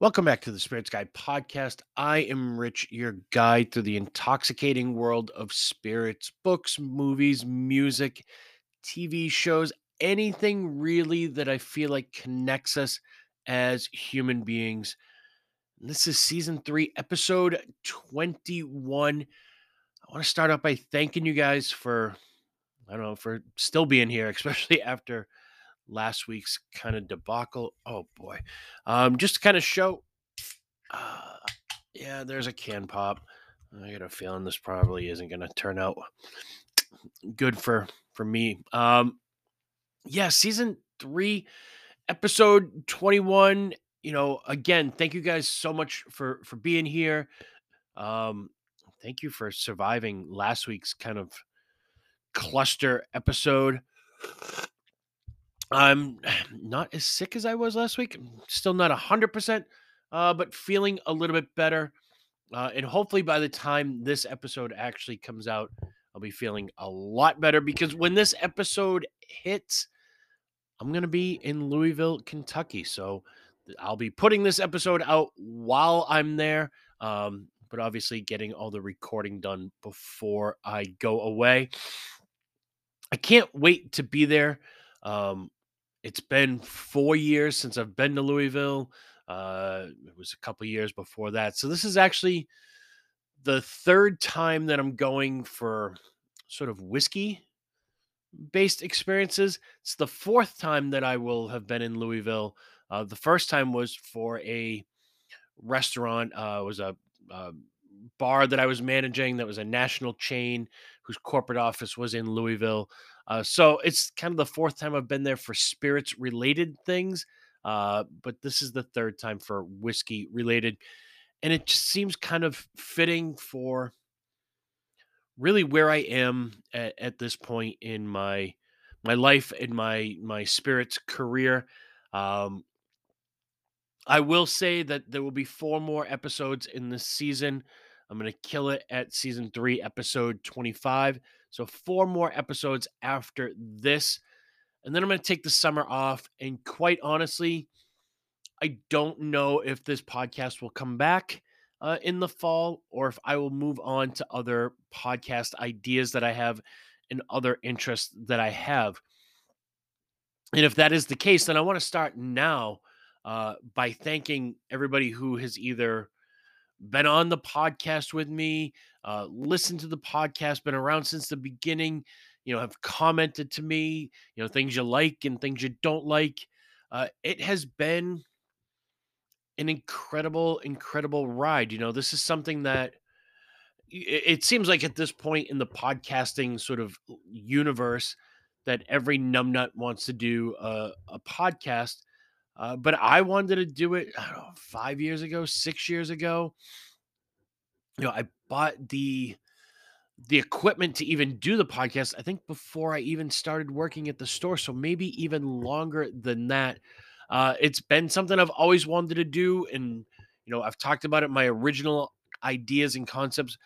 Welcome back to the Spirits Guide podcast. I am Rich, your guide through the intoxicating world of spirits, books, movies, music, TV shows, anything really that I feel like connects us as human beings. This is season three, episode 21. I want to start out by thanking you guys for, I don't know, for still being here, especially after last week's kind of debacle. Oh boy. Um, just to kind of show uh, yeah, there's a can pop. I got a feeling this probably isn't going to turn out good for for me. Um, yeah, season three, episode twenty one. You know, again, thank you guys so much for for being here. Um, thank you for surviving last week's kind of cluster episode. I'm not as sick as I was last week. Still not a hundred percent uh, but feeling a little bit better. Uh, and hopefully, by the time this episode actually comes out, I'll be feeling a lot better because when this episode hits, I'm going to be in Louisville, Kentucky. So I'll be putting this episode out while I'm there, um, but obviously getting all the recording done before I go away. I can't wait to be there. Um, it's been four years since I've been to Louisville. Uh, it was a couple years before that. So this is actually the third time that I'm going for sort of whiskey based experiences. It's the fourth time that I will have been in Louisville. Uh, the first time was for a restaurant. Uh, it was a, a bar that I was managing that was a national chain whose corporate office was in Louisville. Uh, so it's kind of the fourth time I've been there for spirits related things. Uh, but this is the third time for whiskey related. And it just seems kind of fitting for really where I am at, at this point in my my life and my my spirits career. Um, I will say that there will be four more episodes in this season. I'm going to kill it at season three, episode 25. So, four more episodes after this and then I'm going to take the summer off. And quite honestly, I don't know if this podcast will come back uh, in the fall or if I will move on to other podcast ideas that I have and other interests that I have. And if that is the case, then I want to start now uh, by thanking everybody who has either been on the podcast with me, uh, listened to the podcast, been around since the beginning, you know, have commented to me, you know, things you like and things you don't like. Uh, it has been an incredible, incredible ride. You know, this is something that it, seems like at this point in the podcasting sort of universe that every numbnut wants to do a, a podcast. Uh, but I wanted to do it, know, five years ago, six years ago. You know, I bought the the equipment to even do the podcast, I think before I even started working at the store. So maybe even longer than that. Uh, it's been something I've always wanted to do. And, you know, I've talked about it. My original ideas and concepts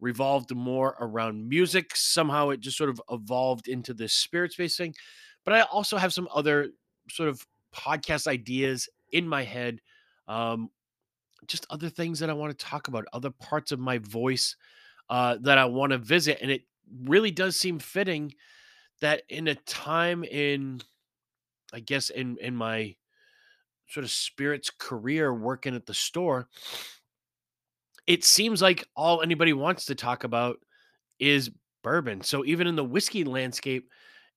revolved more around music. Somehow it just sort of evolved into this spirit space thing. But I also have some other sort of podcast ideas in my head. Um, just other things that I want to talk about, other parts of my voice uh, that I want to visit. And it really does seem fitting that in a time in, I guess, in in my sort of spirits career working at the store, it seems like all anybody wants to talk about is bourbon. So even in the whiskey landscape,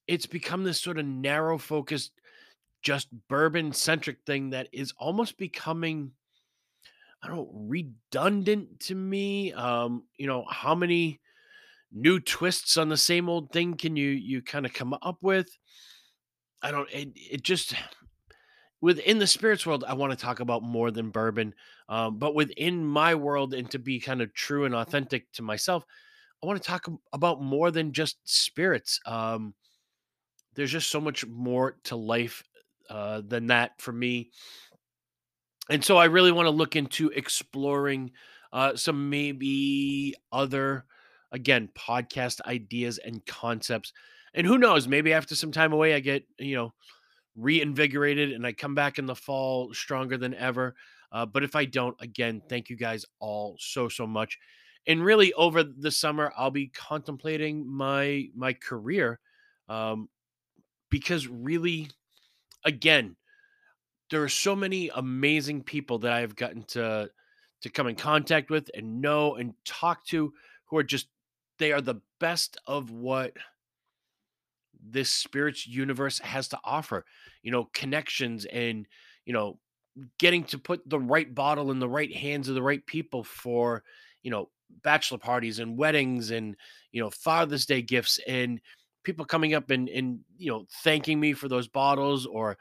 it's become this sort of narrow focused, just bourbon centric thing that is almost becoming I don't redundant to me. Um, you know, how many new twists on the same old thing can you you kind of come up with? I don't it, it just within the spirits world, I want to talk about more than bourbon. Um, but within my world, and to be kind of true and authentic to myself, I want to talk about more than just spirits. Um, there's just so much more to life uh, than that for me and so I really want to look into exploring uh, some maybe other, again, podcast ideas and concepts. And who knows, maybe after some time away, I get, you know, reinvigorated and I come back in the fall stronger than ever. Uh, but if I don't, again, thank you guys all so so much. And really, over the summer, I'll be contemplating my my career, um, because really, again, there are so many amazing people that I have gotten to to come in contact with and know and talk to who are just they are the best of what this spirit's universe has to offer. You know, connections and you know getting to put the right bottle in the right hands of the right people for you know bachelor parties and weddings and you know father's day gifts and people coming up and and you know thanking me for those bottles or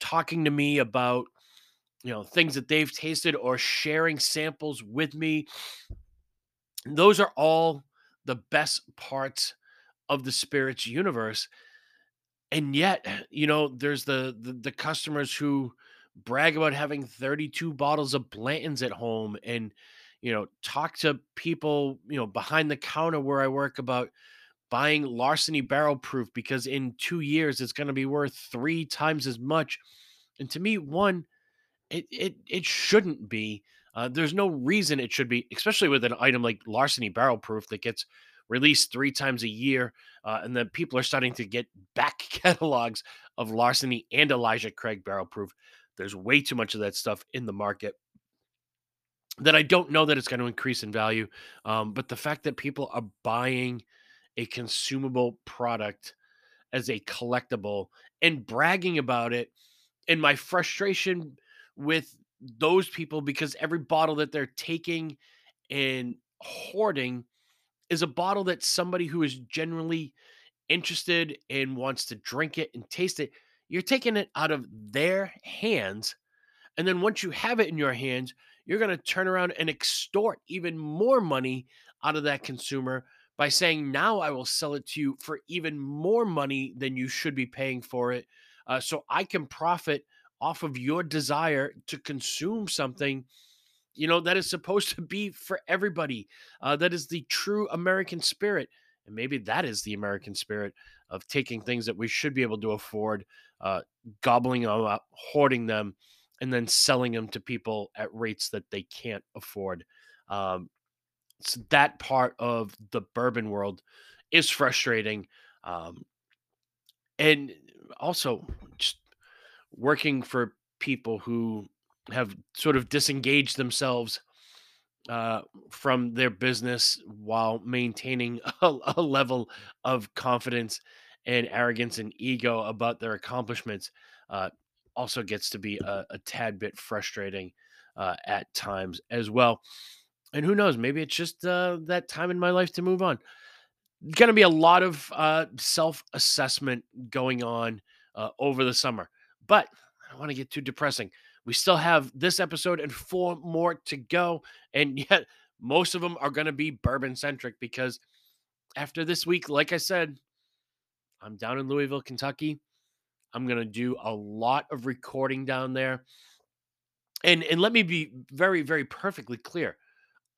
talking to me about you know things that they've tasted or sharing samples with me. Those are all the best parts of the spirits universe and yet you know there's the the, the customers who brag about having 32 bottles of Blanton's at home and you know talk to people you know behind the counter where I work about buying larceny barrel proof because in 2 years it's going to be worth 3 times as much and to me one it it it shouldn't be uh, there's no reason it should be especially with an item like larceny barrel proof that gets released three times a year uh, and then people are starting to get back catalogs of larceny and elijah craig barrel proof there's way too much of that stuff in the market that I don't know that it's going to increase in value. Um, but the fact that people are buying a consumable product as a collectible and bragging about it, and my frustration with those people because every bottle that they're taking and hoarding is a bottle that somebody who is genuinely interested and wants to drink it and taste it, you're taking it out of their hands. And then once you have it in your hands, you're going to turn around and extort even more money out of that consumer by saying, now I will sell it to you for even more money than you should be paying for it. Uh, so I can profit off of your desire to consume something you know that is supposed to be for everybody uh, that is the true american spirit and maybe that is the american spirit of taking things that we should be able to afford uh, gobbling them up hoarding them and then selling them to people at rates that they can't afford um, that part of the bourbon world is frustrating um, and also just working for people who have sort of disengaged themselves uh, from their business while maintaining a, a, level of confidence and arrogance and ego about their accomplishments uh, also gets to be a, a tad bit frustrating uh, at times as well. And who knows? Maybe it's just uh, that time in my life to move on. Going to be a lot of uh, self assessment going on uh, over the summer, but I don't want to get too depressing. We still have this episode and four more to go. And yet, most of them are going to be bourbon centric because after this week, like I said, I'm down in Louisville, Kentucky. I'm going to do a lot of recording down there. And and let me be very very perfectly clear.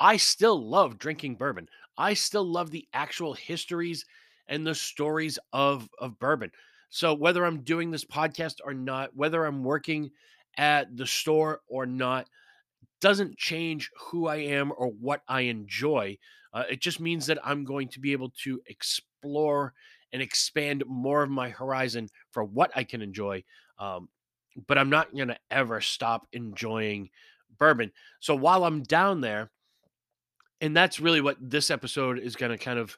I still love drinking bourbon. I still love the actual histories and the stories of of bourbon. So whether I'm doing this podcast or not, whether I'm working at the store or not doesn't change who I am or what I enjoy. Uh, it just means that I'm going to be able to explore and expand more of my horizon for what I can enjoy. Um, but I'm not going to ever stop enjoying bourbon. So while I'm down there, and that's really what this episode is going to kind of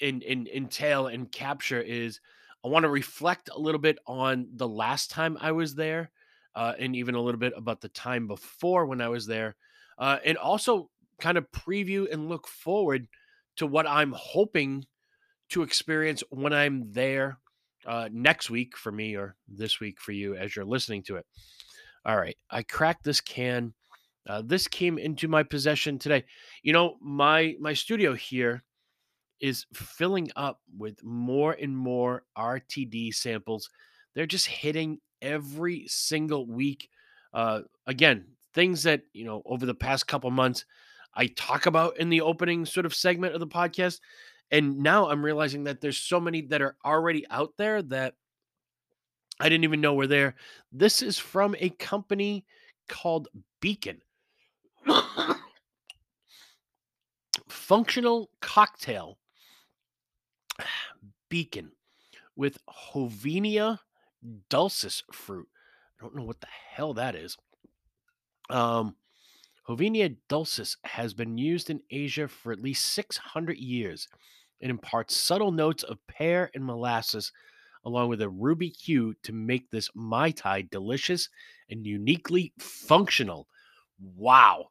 in, in, entail and capture is I want to reflect a little bit on the last time I was there uh, and even a little bit about the time before when I was there, uh, and also kind of preview and look forward to what I'm hoping to experience when I'm there uh, next week for me or this week for you as you're listening to it. All right, I cracked this can. Uh, this came into my possession today. You know, my my studio here is filling up with more and more RTD samples. They're just hitting every single week. Uh, again, things that, you know, over the past couple months, I talk about in the opening sort of segment of the podcast. And now I'm realizing that there's so many that are already out there that I didn't even know were there. This is from a company called Beacon. Functional cocktail Beacon with Hovenia dulcis fruit. I don't know what the hell that is. Um, Hovenia dulcis has been used in Asia for at least 600 years. It imparts subtle notes of pear and molasses, along with a ruby hue, to make this Mai Tai delicious and uniquely functional. Wow.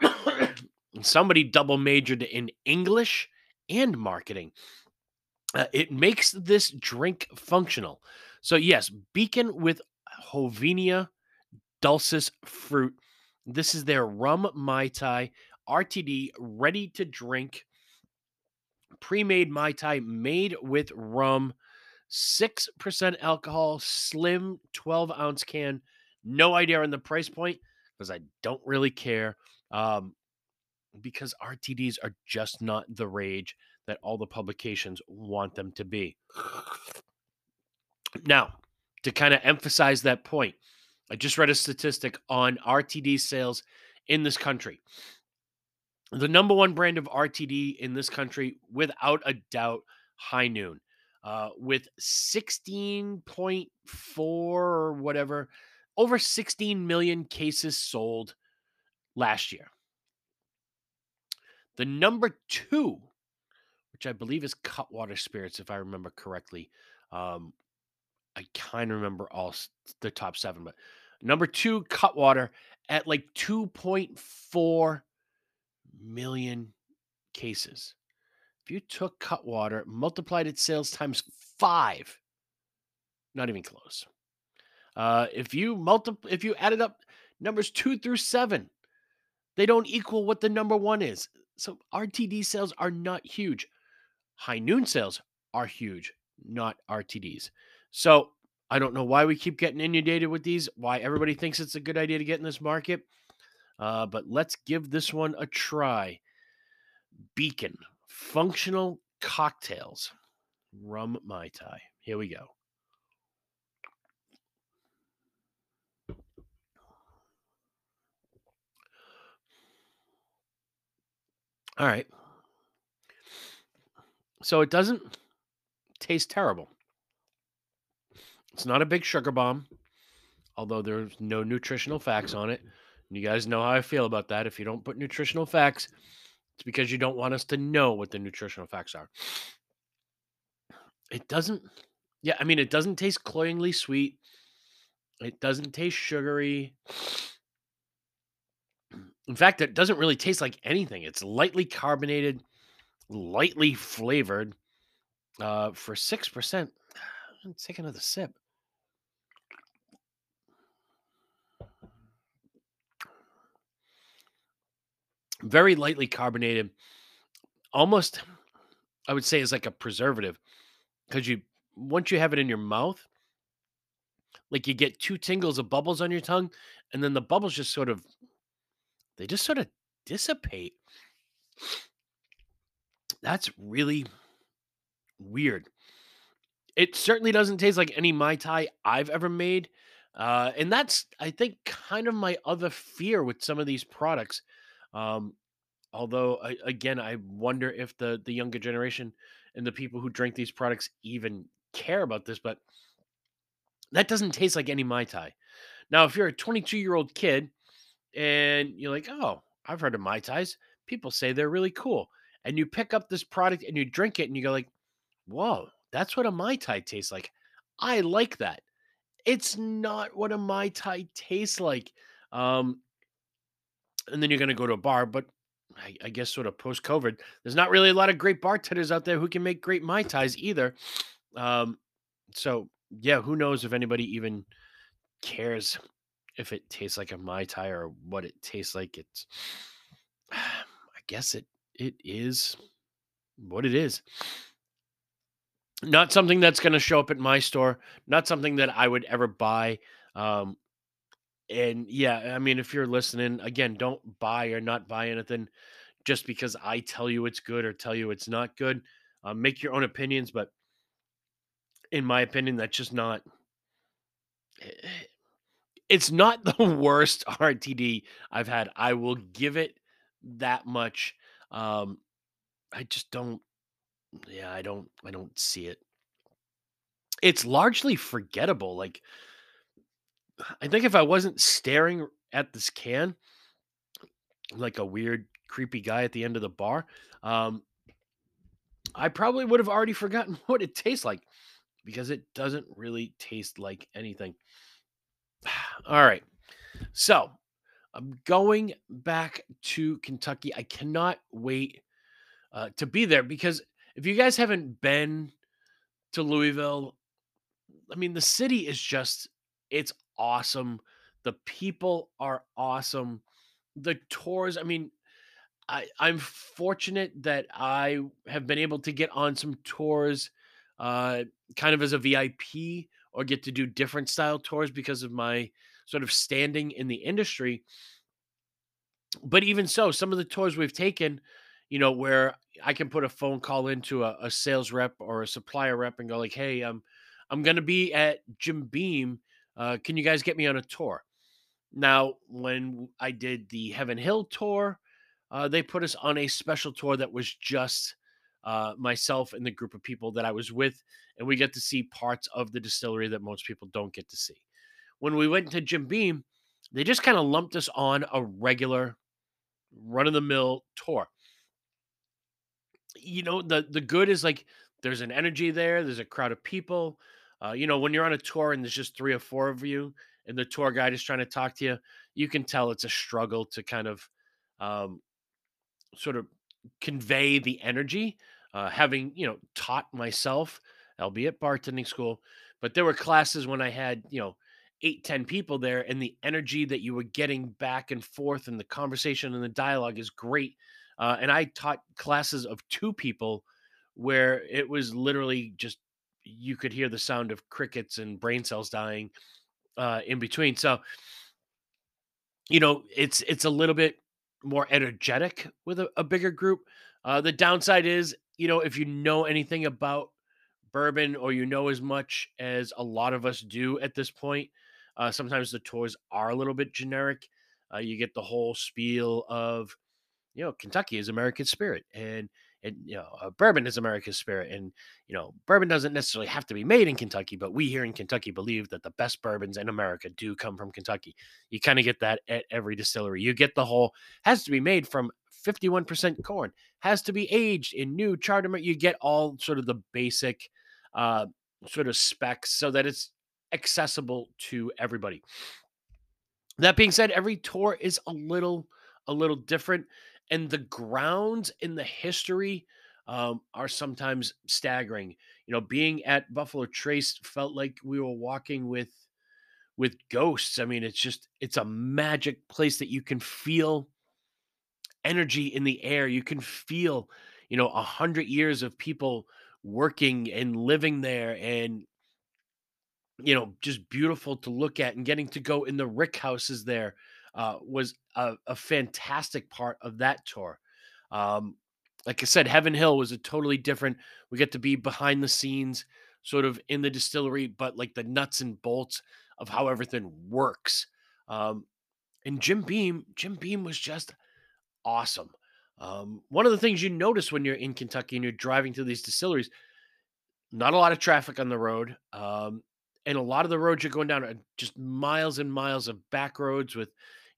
Somebody double majored in English and marketing. Uh, it makes this drink functional. So, yes, Beacon with Hovenia dulcis fruit. This is their rum Mai Tai RTD ready to drink pre made Mai Tai made with rum, 6% alcohol, slim 12 ounce can. No idea on the price point because I don't really care. Um, because RTDs are just not the rage that all the publications want them to be. Now, to kind of emphasize that point, I just read a statistic on RTD sales in this country. The number one brand of RTD in this country, without a doubt, High Noon, uh, with 16.4 or whatever, over 16 million cases sold last year. The number two, which I believe is Cutwater Spirits, if I remember correctly. Um, I kind of remember all the top seven, but number two, Cutwater at like 2.4 million cases. If you took Cutwater, multiplied its sales times five, not even close. Uh, if you multiply, if you added up numbers two through seven, they don't equal what the number one is. So RTD sales are not huge. High noon sales are huge, not RTDs. So I don't know why we keep getting inundated with these, why everybody thinks it's a good idea to get in this market. Uh, but let's give this one a try. Beacon Functional Cocktails, Rum Mai Tai. Here we go. All right. So it doesn't taste terrible. It's not a big sugar bomb, although there's no nutritional facts on it. You guys know how I feel about that. If you don't put nutritional facts, it's because you don't want us to know what the nutritional facts are. It doesn't, yeah, I mean, it doesn't taste cloyingly sweet. It doesn't taste sugary. In fact, it doesn't really taste like anything. It's lightly carbonated, lightly flavored. Uh, for 6%, take another sip. very lightly carbonated, almost I would say is like a preservative because you once you have it in your mouth, like you get two tingles of bubbles on your tongue, and then the bubbles just sort of they just sort of dissipate. That's really weird. It certainly doesn't taste like any Mai Tai I've ever made. Uh, and that's, I think, kind of my other fear with some of these products. Um, although I, again, I wonder if the the younger generation and the people who drink these products even care about this, but that doesn't taste like any Mai Tai. Now, if you're a 22 year old kid and you're like, oh, I've heard of Mai Tais, people say they're really cool. And you pick up this product and you drink it and you go like, whoa, that's what a Mai Tai tastes like. I like that. It's not what a Mai Tai tastes like. Um, and then you're going to go to a bar. But I, I guess sort of post COVID, there's not really a lot of great bartenders out there who can make great mai tais either. Um, so yeah, who knows if anybody even cares if it tastes like a mai tai or what it tastes like. It's, I guess it it is what it is. Not something that's going to show up at my store. Not something that I would ever buy. Um, and yeah, I mean, if you're listening, again, don't buy or not buy anything just because I tell you it's good or tell you it's not good. Uh, make your own opinions, but in my opinion, that's just not. It's not the worst RTD I've had. I will give it that much. Um, I just don't. Yeah, I don't. I don't see it. It's largely forgettable. Like I think if I wasn't staring at this can like a weird, creepy guy at the end of the bar, um, I probably would have already forgotten what it tastes like because it doesn't really taste like anything. All right. So I'm going back to Kentucky. I cannot wait uh, to be there because if you guys haven't been to Louisville, I mean, the city is just, it's awesome. The people are awesome. The tours, I mean, I, I'm fortunate that I have been able to get on some tours uh, kind of as a VIP or get to do different style tours because of my sort of standing in the industry. But even so, some of the tours we've taken, you know, where I can put a phone call into a, a sales rep or a supplier rep and go like, "Hey, um, I'm going to be at Jim Beam. Uh, can you guys get me on a tour?" Now, when I did the Heaven Hill tour, uh, they put us on a special tour that was just uh, myself and the group of people that I was with, and we get to see parts of the distillery that most people don't get to see. When we went to Jim Beam, they just kind of lumped us on a regular run of the mill tour. You know, the the good is like there's an energy there, there's a crowd of people. Uh, you know, when you're on a tour and there's just three or four of you, and the tour guide is trying to talk to you, you can tell it's a struggle to kind of um, sort of convey the energy. Uh, having you know taught myself, albeit bartending school, but there were classes when I had you know eight ten people there, and the energy that you were getting back and forth, and the conversation and the dialogue is great. Uh, and I taught classes of two people where it was literally just you could hear the sound of crickets and brain cells dying uh, in between. So, you know, it's it's a little bit more energetic with a, a bigger group. Uh, the downside is, you know, if you know anything about bourbon or you know as much as a lot of us do at this point, uh, sometimes the tours are a little bit generic. Uh, you get the whole spiel of, you know, Kentucky is American spirit, and you know, uh, bourbon is America's spirit, and you know, bourbon doesn't necessarily have to be made in Kentucky, but we here in Kentucky believe that the best bourbons in America do come from Kentucky. You kind of get that at every distillery. You get the whole has to be made from 51% corn, has to be aged in new charred. You get all sort of the basic uh, sort of specs so that it's accessible to everybody. That being said, every tour is a little a little different and the grounds in the history um, are sometimes staggering. You know, being at Buffalo Trace felt like we were walking with with ghosts. I mean, it's just it's a magic place that you can feel energy in the air. You can feel, you know, a hundred years of people working and living there and you know just beautiful to look at and getting to go in the rick houses there uh, was a, a, fantastic part of that tour. Um, like I said, Heaven Hill was a totally different. We get to be behind the scenes, sort of in the distillery, but like the nuts and bolts of how everything works. Um, and Jim Beam, Jim Beam was just awesome. Um, one of the things you notice when you're in Kentucky and you're driving to these distilleries, not a lot of traffic on the road. Um, and a lot of the roads you're going down are just miles and miles of back roads with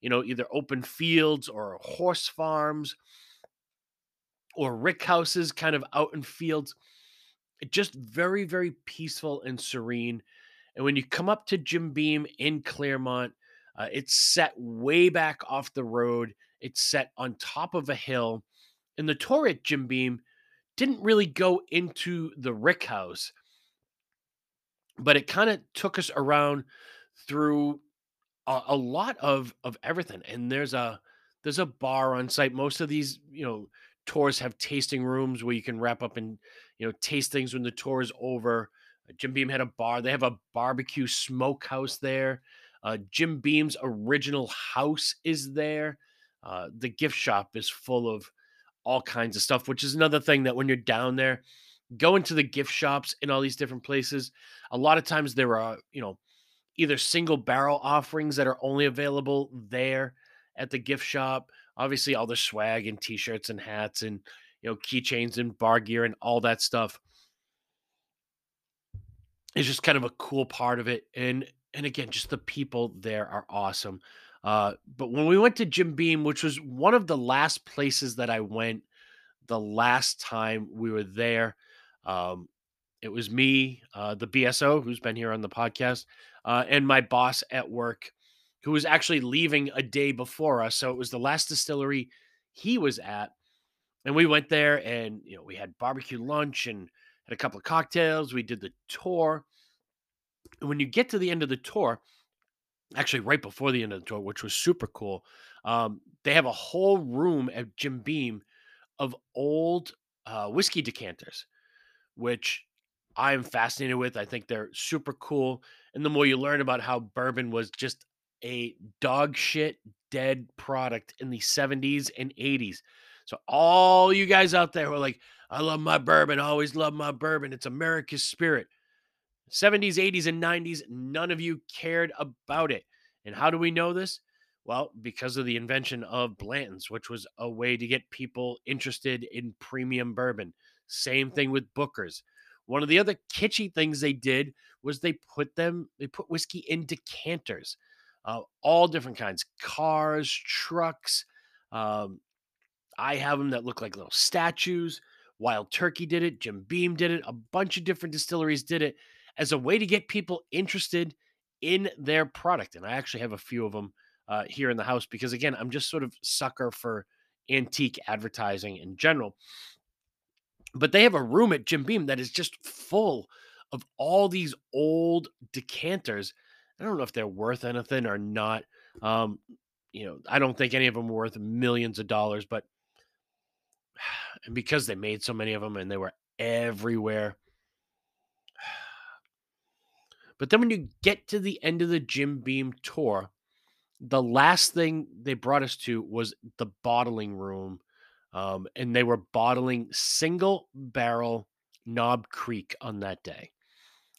you know, either open fields or horse farms or rick houses kind of out in fields. Just very, very peaceful and serene. And when you come up to Jim Beam in Clermont, uh, it's set way back off the road. It's set on top of a hill. And the tour at Jim Beam didn't really go into the Rick House, but it kind of took us around through a, a lot of of everything and there's a there's a bar on site. Most of these you know tours have tasting rooms where you can wrap up and you know taste things when the tour is over. Uh, jim beam had a bar they have a barbecue smokehouse there. Uh, jim beam's original house is there. Uh, the gift shop is full of all kinds of stuff which is another thing that when you're down there go into the gift shops in all these different places a lot of times there are you know either single barrel offerings that are only available there at the gift shop. Obviously, all the swag and t-shirts and hats and you know keychains and bar gear and all that stuff is just kind of a cool part of it. And and again, just the people there are awesome. Uh, but when we went to Jim Beam, which was one of the last places that I went the last time we were there, um, it was me, uh, the BSO, who's been here on the podcast, uh, and my boss at work, who was actually leaving a day before us. So it was the last distillery he was at. And we went there and, you know, we had barbecue lunch and had a couple of cocktails. We did the tour. And when you get to the end of the tour, actually right before the end of the tour, which was super cool, um, they have a whole room at Jim Beam of old uh, whiskey decanters, which I am fascinated with. I think they're super cool. And the more you learn about how bourbon was just a dog shit dead product in the 70s and 80s. So all you guys out there who are like, I love my bourbon, I always love my bourbon. It's America's spirit. 70s, 80s, and 90s, none of you cared about it. And how do we know this? Well, because of the invention of Blanton's, which was a way to get people interested in premium bourbon. Same thing with Booker's. One of the other kitschy things they did was they put them, they put whiskey in decanters, uh, all different kinds, cars, trucks. Um, I have them that look like little statues. Wild Turkey did it. Jim Beam did it. A bunch of different distilleries did it as a way to get people interested in their product. And I actually have a few of them uh, here in the house because, again, I'm just sort of sucker for antique advertising in general. But they have a room at Jim Beam that is just full of all these old decanters. I don't know if they're worth anything or not. Um, you know, I don't think any of them were worth millions of dollars, but and because they made so many of them and they were everywhere. But then when you get to the end of the Jim Beam tour, the last thing they brought us to was the bottling room um, and they were bottling single barrel Knob Creek on that day.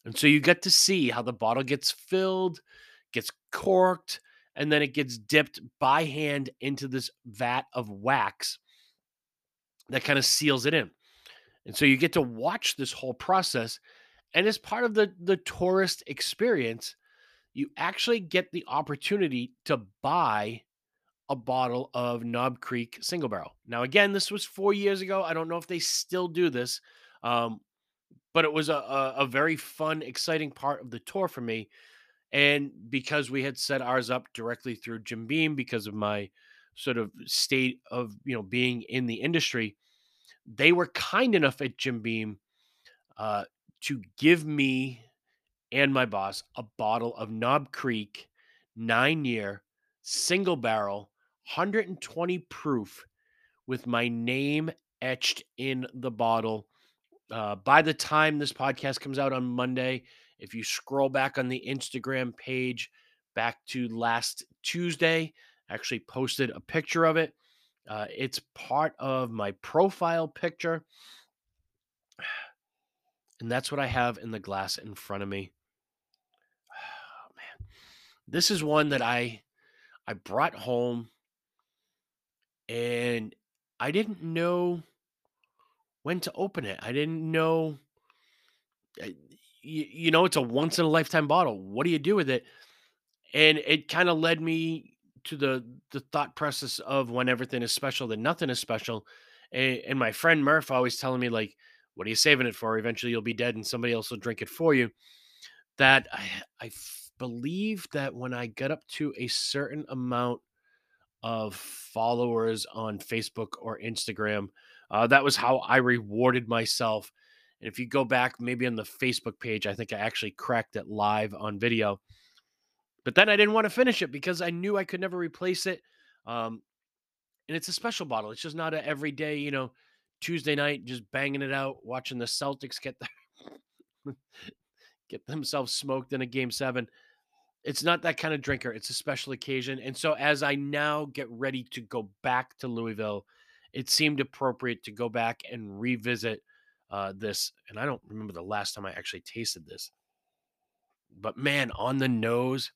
And so you get to see how the bottle gets filled, gets corked, and then it gets dipped by hand into this vat of wax that kind of seals it in. And so you get to watch this whole process. And as part of the, the tourist experience, you actually get the opportunity to buy a bottle of Knob Creek single barrel. Now, again, this was four years ago. I don't know if they still do this, um, but it was a, a, a very fun, exciting part of the tour for me. And because we had set ours up directly through Jim Beam because of my sort of state of you know being in the industry, they were kind enough at Jim Beam uh, to give me and my boss a bottle of Knob Creek nine year single barrel 120 proof with my name etched in the bottle. Uh, by the time this podcast comes out on Monday, if you scroll back on the Instagram page back to last Tuesday, I actually posted a picture of it. Uh, it's part of my profile picture. And that's what I have in the glass in front of me. Oh, man. This is one that I I brought home and I didn't know when to open it. I didn't know. Eh, you, you know, it's a once in a lifetime bottle. What do you do with it? And it kind of led me to the the thought process of when everything is special, then nothing is special. And, and my friend Murph always telling me like, "What are you saving it for? Eventually, you'll be dead, and somebody else will drink it for you." That I I believe that when I got up to a certain amount of followers on Facebook or Instagram. Uh, that was how I rewarded myself. And if you go back, maybe on the Facebook page, I think I actually cracked it live on video. But then I didn't want to finish it because I knew I could never replace it. Um, and it's a special bottle. It's just not a everyday, you know, Tuesday night just banging it out, watching the Celtics get their get themselves smoked in a game seven it's not that kind of drinker. It's a special occasion. And so as I now get ready to go back to Louisville, it seemed appropriate to go back and revisit uh, this. And I don't remember the last time I actually tasted this. But man, on the nose,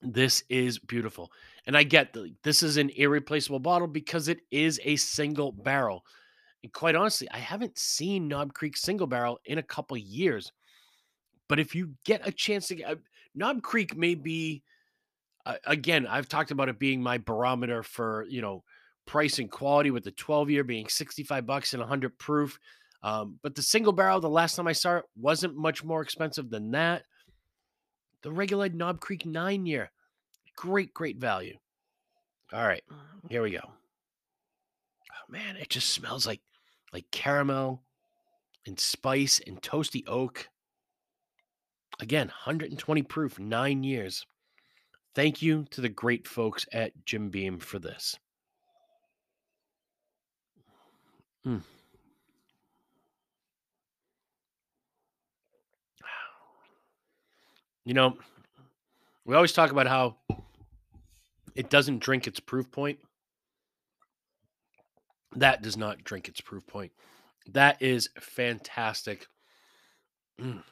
this is beautiful. And I get the, this is an irreplaceable bottle because it is a single barrel. And quite honestly, I haven't seen Knob Creek single barrel in a couple years. But if you get a chance to get Knob Creek, may be uh, again, I've talked about it being my barometer for you know price and quality with the 12 year being 65 bucks and 100 proof. Um, but the single barrel, the last time I saw it, wasn't much more expensive than that. The regular Knob Creek nine year, great, great value. All right, here we go. Oh, man, it just smells like like caramel and spice and toasty oak. Again, 120 proof, nine years. Thank you to the great folks at Jim Beam for this. Mm. You know, we always talk about how it doesn't drink its proof point. That does not drink its proof point. That is fantastic. Mm.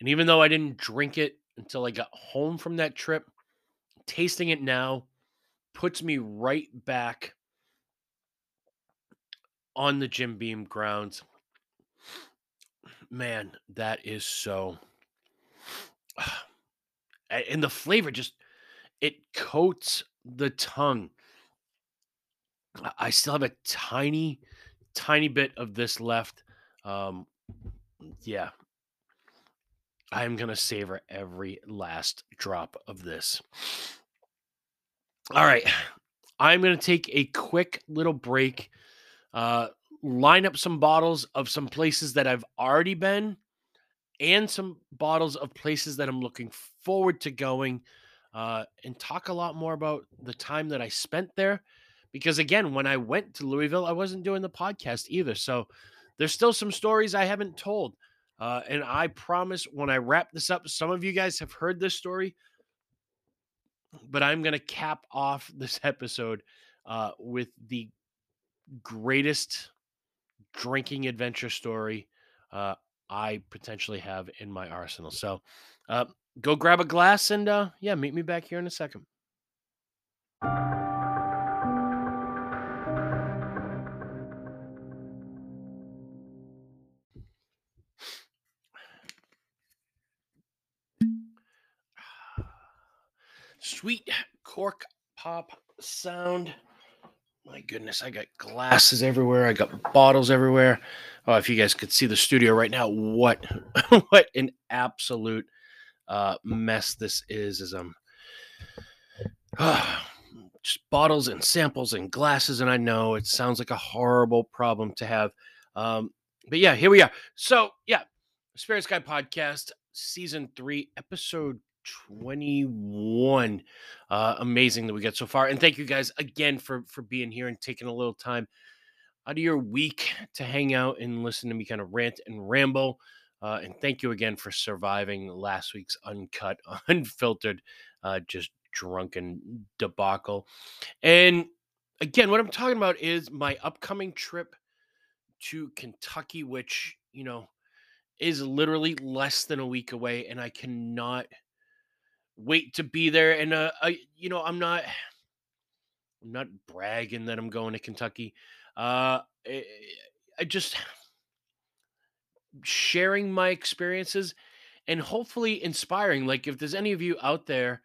And even though I didn't drink it until I got home from that trip, tasting it now puts me right back on the Jim Beam grounds. Man, that is so. And the flavor just, it coats the tongue. I still have a tiny, tiny bit of this left. Um, yeah, I'm going to savor every last drop of this. All right. I'm going to take a quick little break, uh, line up some bottles of some places that I've already been, and some bottles of places that I'm looking forward to going, uh, and talk a lot more about the time that I spent there. Because again, when I went to Louisville, I wasn't doing the podcast either. So there's still some stories I haven't told. Uh, and I promise when I wrap this up, some of you guys have heard this story, but I'm going to cap off this episode uh, with the greatest drinking adventure story uh, I potentially have in my arsenal. So uh, go grab a glass and uh, yeah, meet me back here in a second. Sweet cork pop sound. My goodness, I got glasses everywhere. I got bottles everywhere. Oh, if you guys could see the studio right now, what what an absolute uh, mess this is! As I'm uh, just bottles and samples and glasses, and I know it sounds like a horrible problem to have, um, but yeah, here we are. So yeah, Spirits Guide Podcast, season three, episode 21. Uh, amazing that we got so far. And thank you guys again for for being here and taking a little time out of your week to hang out and listen to me kind of rant and ramble. Uh, and thank you again for surviving last week's uncut, unfiltered, uh, just drunken debacle. And again, what I'm talking about is my upcoming trip to Kentucky, which, you know, is literally less than a week away. And I cannot wait to be there. And uh, I, you know, I'm not, I'm not bragging that I'm going to Kentucky. Uh, I, eh, I just sharing my experiences and hopefully inspiring. Like, if there's any of you out there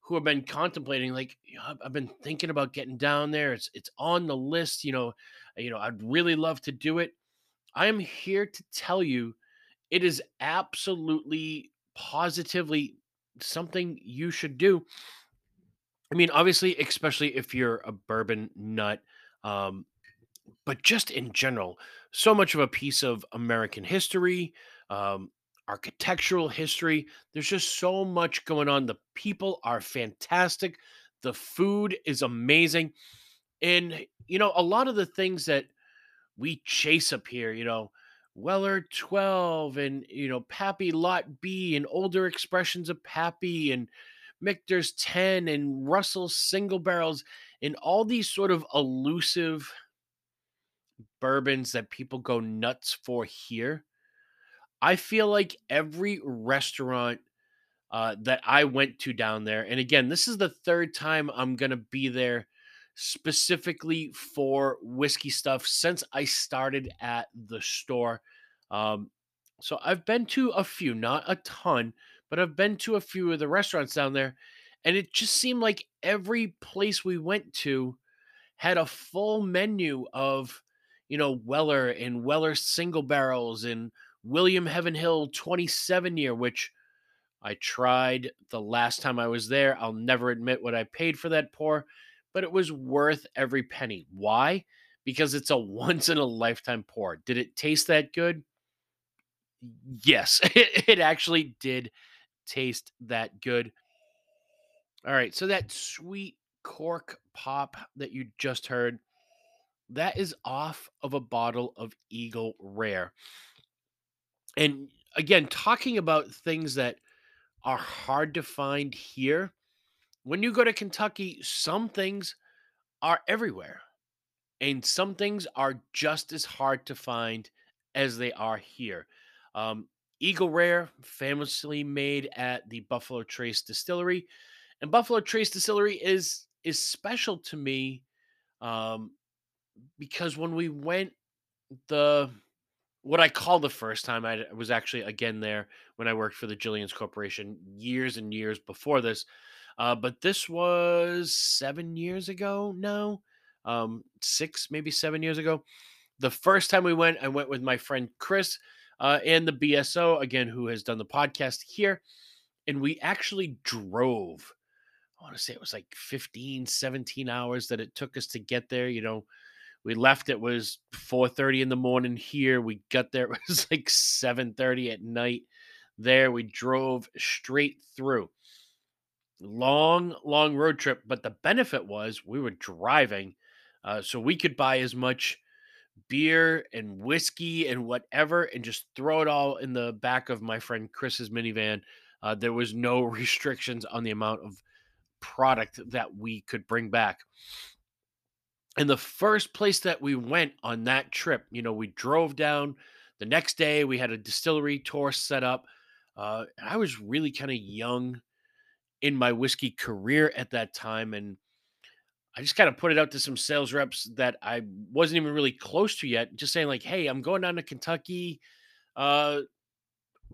who have been contemplating, like, you know, I've been thinking about getting down there. It's it's on the list. You know, you know, I'd really love to do it. I am here to tell you, it is absolutely positively something you should do. I mean, obviously, especially if you're a bourbon nut, um, but just in general, so much of a piece of American history, um, architectural history. There's just so much going on. The people are fantastic. The food is amazing. And, you know, a lot of the things that we chase up here, you know, Weller 12 and you know Pappy Lot B and older expressions of Pappy and Michter's 10 and Russell's single barrels and all these sort of elusive bourbons that people go nuts for here. I feel like every restaurant uh, that I went to down there, and again, this is the third time I'm gonna be there specifically for whiskey stuff since I started at the store. Um, so I've been to a few, not a ton, but I've been to a few of the restaurants down there, and it just seemed like every place we went to had a full menu of, you know, Weller and Weller single barrels and William Heaven Hill 27 year, which I tried the last time I was there. I'll never admit what I paid for that pour, but it was worth every penny. Why? Because it's a once in a lifetime pour. Did it taste that good? Yes, it, it actually did taste that good. All right, so that sweet cork pop that you just heard, that is off of a bottle of Eagle Rare. And again, talking about things that are hard to find here, when you go to Kentucky, some things are everywhere, and some things are just as hard to find as they are here. Um, Eagle Rare, famously made at the Buffalo Trace Distillery, and Buffalo Trace Distillery is is special to me um, because when we went the what I call the first time I was actually again there when I worked for the Jillian's Corporation years and years before this. Uh, but this was seven years ago now, um, six, maybe seven years ago. The first time we went, I went with my friend Chris uh, and the BSO, again, who has done the podcast here. And we actually drove. I want to say it was like 15, 17 hours that it took us to get there. You know, we left it was 4:30 in the morning here. We got there it was like 7:30 at night. There we drove straight through. Long, long road trip, but the benefit was we were driving, uh, so we could buy as much beer and whiskey and whatever, and just throw it all in the back of my friend Chris's minivan. Uh, there was no restrictions on the amount of product that we could bring back. And the first place that we went on that trip, you know, we drove down. The next day, we had a distillery tour set up. Uh, I was really kind of young in my whiskey career at that time, and I just kind of put it out to some sales reps that I wasn't even really close to yet, just saying like, "Hey, I'm going down to Kentucky. Uh,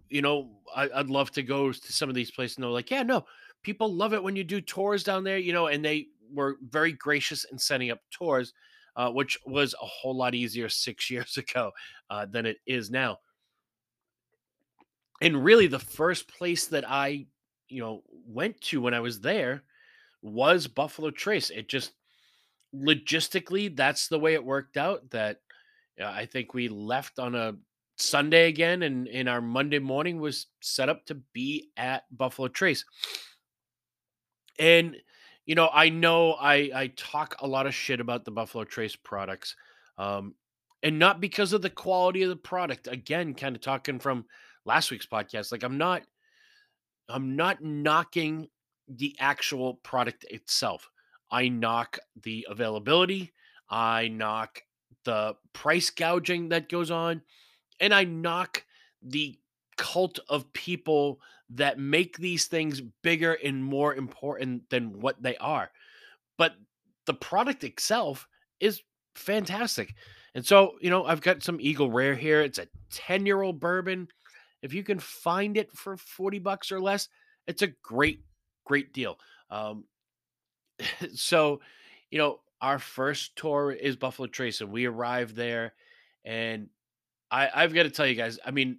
you know, I, would love to go to some of these places." And they're like, "Yeah, no, people love it when you do tours down there, you know." And they were very gracious in setting up tours, uh, which was a whole lot easier six years ago uh, than it is now. And really, the first place that I, you know, went to when I was there was Buffalo Trace. It just logistically, that's the way it worked out. That uh, I think we left on a Sunday again, and in our Monday morning was set up to be at Buffalo Trace. And you know, I know I I talk a lot of shit about the Buffalo Trace products, um, and not because of the quality of the product. Again, kind of talking from last week's podcast. Like I'm not, I'm not knocking the actual product itself. I knock the availability. I knock the price gouging that goes on, and I knock the cult of people that make these things bigger and more important than what they are. But the product itself is fantastic. And so, you know, I've got some Eagle Rare here. It's a 10 year old bourbon. If you can find it for 40 bucks or less, it's a great, great deal. Um, so, you know, our first tour is Buffalo Trace, and we arrived there. And I, I've got to tell you guys, I mean,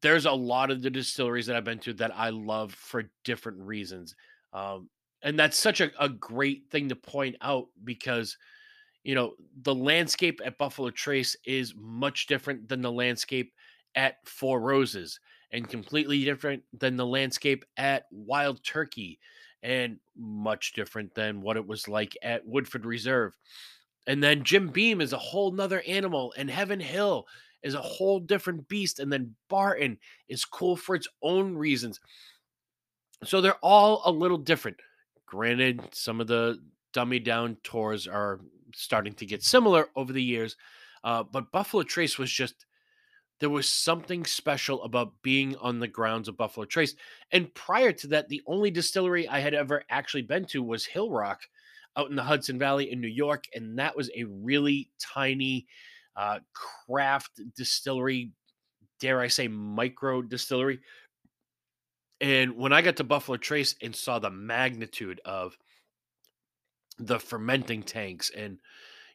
there's a lot of the distilleries that I've been to that I love for different reasons. Um, and that's such a, a great thing to point out because, you know, the landscape at Buffalo Trace is much different than the landscape at Four Roses and completely different than the landscape at Wild Turkey and much different than what it was like at Woodford Reserve. And then Jim Beam is a whole nother animal, and Heaven Hill is a whole different beast. And then Barton is cool for its own reasons. So they're all a little different. Granted, some of the dummy down tours are starting to get similar over the years. Uh, but Buffalo Trace was just there was something special about being on the grounds of Buffalo Trace. And prior to that, the only distillery I had ever actually been to was Hillrock out in the Hudson Valley in New York. And that was a really tiny uh, craft distillery, dare I say, micro distillery. And when I got to Buffalo Trace and saw the magnitude of the fermenting tanks and,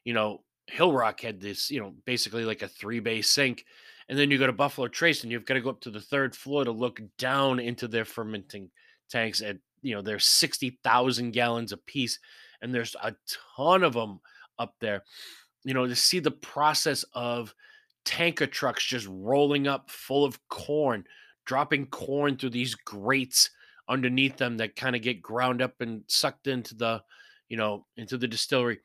you know, Hillrock had this, you know, basically like a three bay sink. And then you go to Buffalo Trace and you've got to go up to the third floor to look down into their fermenting tanks at, you know, they're 60,000 gallons a piece. And there's a ton of them up there, you know, to see the process of tanker trucks just rolling up full of corn, dropping corn through these grates underneath them that kind of get ground up and sucked into the, you know, into the distillery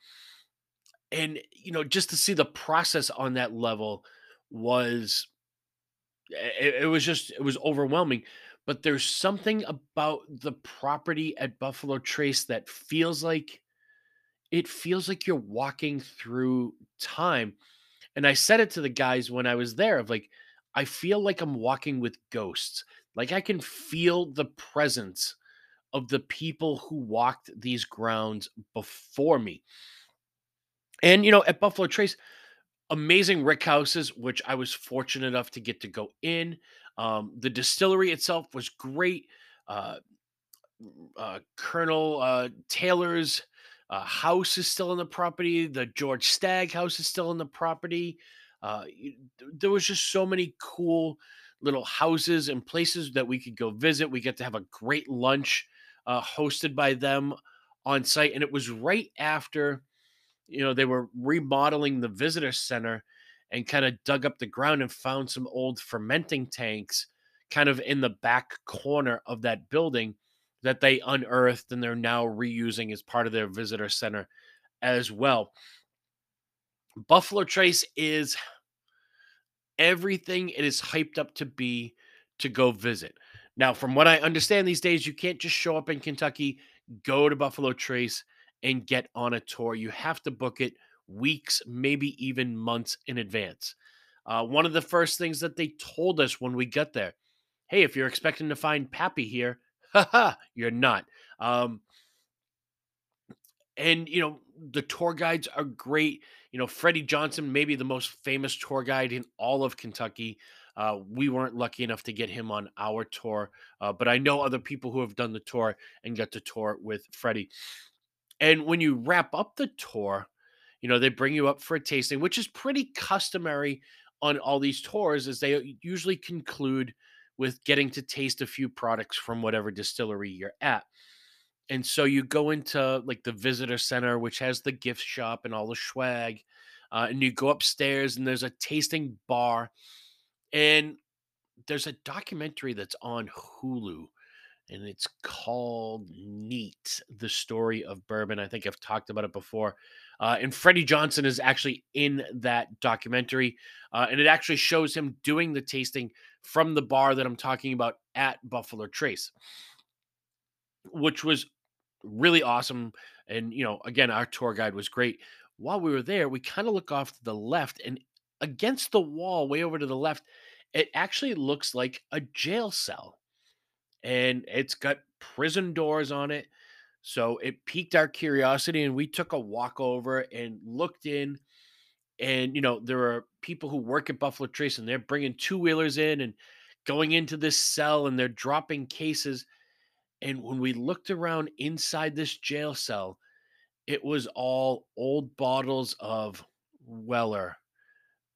and you know just to see the process on that level was eh, it, it, was just it was overwhelming but there's something about the property at buffalo trace that feels like it feels like you're walking through time and i said it to the guys when i was there of like i feel like i'm walking with ghosts. Like i can feel the presence of the people who walked these grounds before me. And, you know, at Buffalo Trace, amazing rick houses, which I was fortunate enough to get to go in. Um, the distillery itself was great. Uh, uh, Colonel uh, Taylor's uh, house is still in the property. The George Stagg house is still in the property. Uh, there was just so many cool little houses and places that we could go visit. We get to have a great lunch uh, hosted by them on site, and it was right after you know, they were remodeling the visitor center and kind of dug up the ground and found some old fermenting tanks kind of in the back corner of that building that they unearthed and they're now reusing as part of their visitor center as well. Buffalo Trace is everything it is hyped up to be to go visit. Now, from what I understand these days, you can't just show up in Kentucky, go to Buffalo Trace, and get on a tour. You have to book it weeks, maybe even months in advance. Uh, one of the first things that they told us when we got there hey, if you're expecting to find Pappy here, haha, you're not. Um, and, you know, the tour guides are great. You know, Freddie Johnson, maybe the most famous tour guide in all of Kentucky. Uh, we weren't lucky enough to get him on our tour, uh, but I know other people who have done the tour and got to tour with Freddie. And when you wrap up the tour, you know, they bring you up for a tasting, which is pretty customary on all these tours, as they usually conclude with getting to taste a few products from whatever distillery you're at. And so you go into like the visitor center, which has the gift shop and all the swag. Uh, and you go upstairs and there's a tasting bar. And there's a documentary that's on Hulu and it's called Neat: The Story of Bourbon. I think I've talked about it before. Uh, and Freddie Johnson is actually in that documentary, uh, and it actually shows him doing the tasting from the bar that I'm talking about at Buffalo Trace, which was really awesome. And you know, again, our tour guide was great. While we were there, we kind of look off to the left, and against the wall, way over to the left, it actually looks like a jail cell and it's got prison doors on it. So it piqued our curiosity, and we took a walk over and looked in. And you know, there are people who work at Buffalo Trace, and they're bringing two wheelers in and going into this cell, and they're dropping cases. And when we looked around inside this jail cell, it was all old bottles of Weller,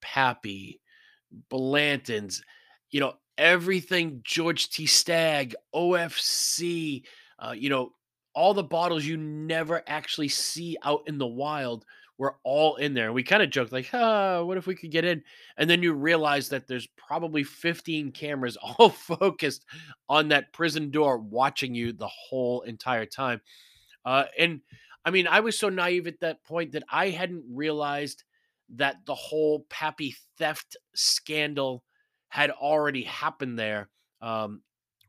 Pappy, Blanton's, you know, everything George T. Stagg, OFC, uh, you know, all the bottles you never actually see out in the wild were all in there. And we kind of joked, like, ah, what if we could get in? And then you realize that there's probably 15 cameras all focused on that prison door watching you the whole entire time. Uh, and I mean, I was so naive at that point that I hadn't realized that the whole Pappy theft scandal had already happened there, um,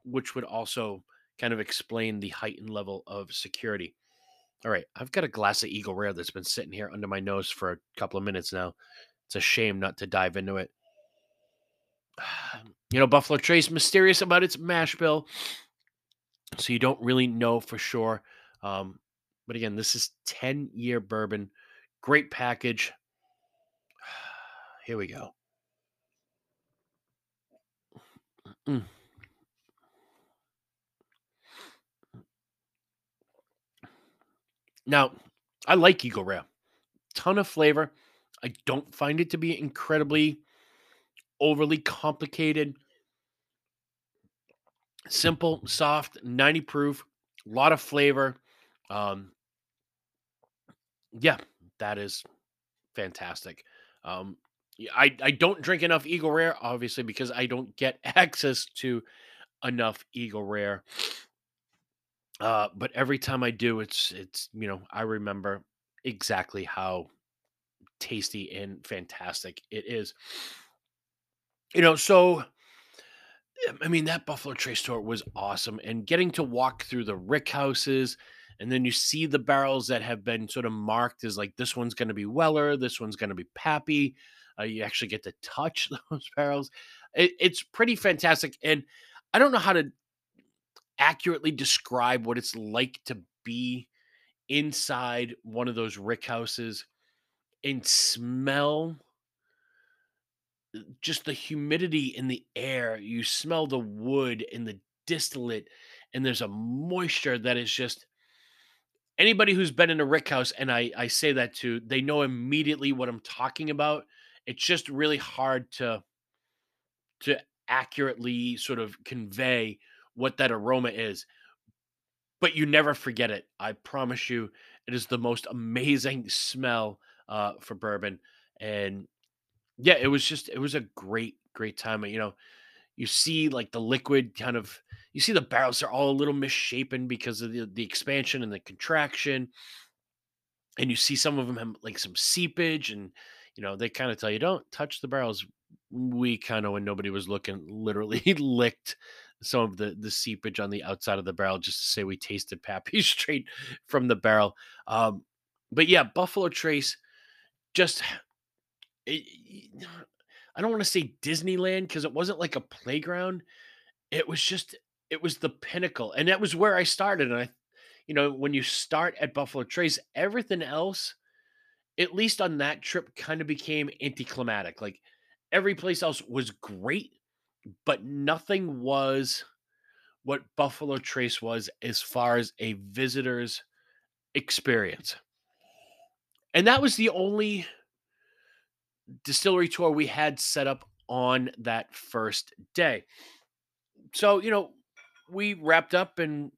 which would also kind of explain the heightened level of security. All right, I've got a glass of Eagle Rare that's been sitting here under my nose for a couple of minutes now. It's a shame not to dive into it. you know, Buffalo Trace mysterious about its mash bill, so you don't really know for sure. Um, but again, this is 10 year bourbon, great package. Here we go. Mm. Now, I like Eagle Rare. Ton of flavor. I don't find it to be incredibly overly complicated. Simple, soft, 90 proof, a lot of flavor. Um, yeah, that is fantastic. Um, I, I don't drink enough Eagle Rare, obviously, because I don't get access to enough Eagle Rare. Uh, but every time I do, it's it's you know I remember exactly how tasty and fantastic it is. You know, so I mean that Buffalo Trace tour was awesome, and getting to walk through the rick houses, and then you see the barrels that have been sort of marked as like this one's going to be Weller, this one's going to be Pappy. Uh, you actually get to touch those barrels. It, it's pretty fantastic, and I don't know how to accurately describe what it's like to be inside one of those rick houses and smell just the humidity in the air. You smell the wood and the distillate, and there's a moisture that is just anybody who's been in a rick house, and I, I say that to, they know immediately what I'm talking about. It's just really hard to to accurately sort of convey what that aroma is. But you never forget it. I promise you, it is the most amazing smell uh, for bourbon. And yeah, it was just it was a great great time. You know, you see like the liquid kind of you see the barrels are all a little misshapen because of the, the expansion and the contraction and you see some of them have like some seepage and you know they kind of tell you don't touch the barrels we kind of when nobody was looking literally licked some of the the seepage on the outside of the barrel just to say we tasted pappy straight from the barrel um but yeah buffalo trace just it, I don't want to say Disneyland because it wasn't like a playground. It was just it was the pinnacle, and that was where I started. And I, you know, when you start at Buffalo Trace, everything else, at least on that trip, kind of became anticlimactic. Like every place else was great, but nothing was what Buffalo Trace was as far as a visitor's experience. And that was the only distillery tour we had set up on that first day. So, you know, we wrapped up and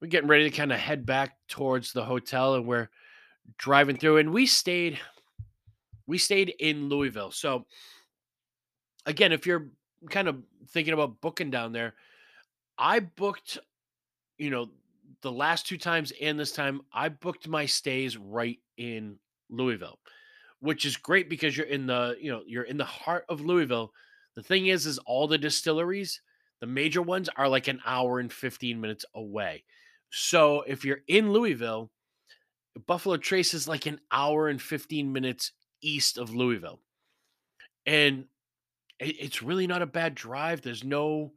we're getting ready to kind of head back towards the hotel and we're driving through and we stayed we stayed in Louisville. So again, if you're kind of thinking about booking down there, I booked you know the last two times and this time I booked my stays right in Louisville which is great because you're in the you know you're in the heart of Louisville. The thing is, is all the distilleries, the major ones, are like an hour and fifteen minutes away. So if you're in Louisville, Buffalo Trace is like an hour and fifteen minutes east of Louisville, and it's really not a bad drive. There's no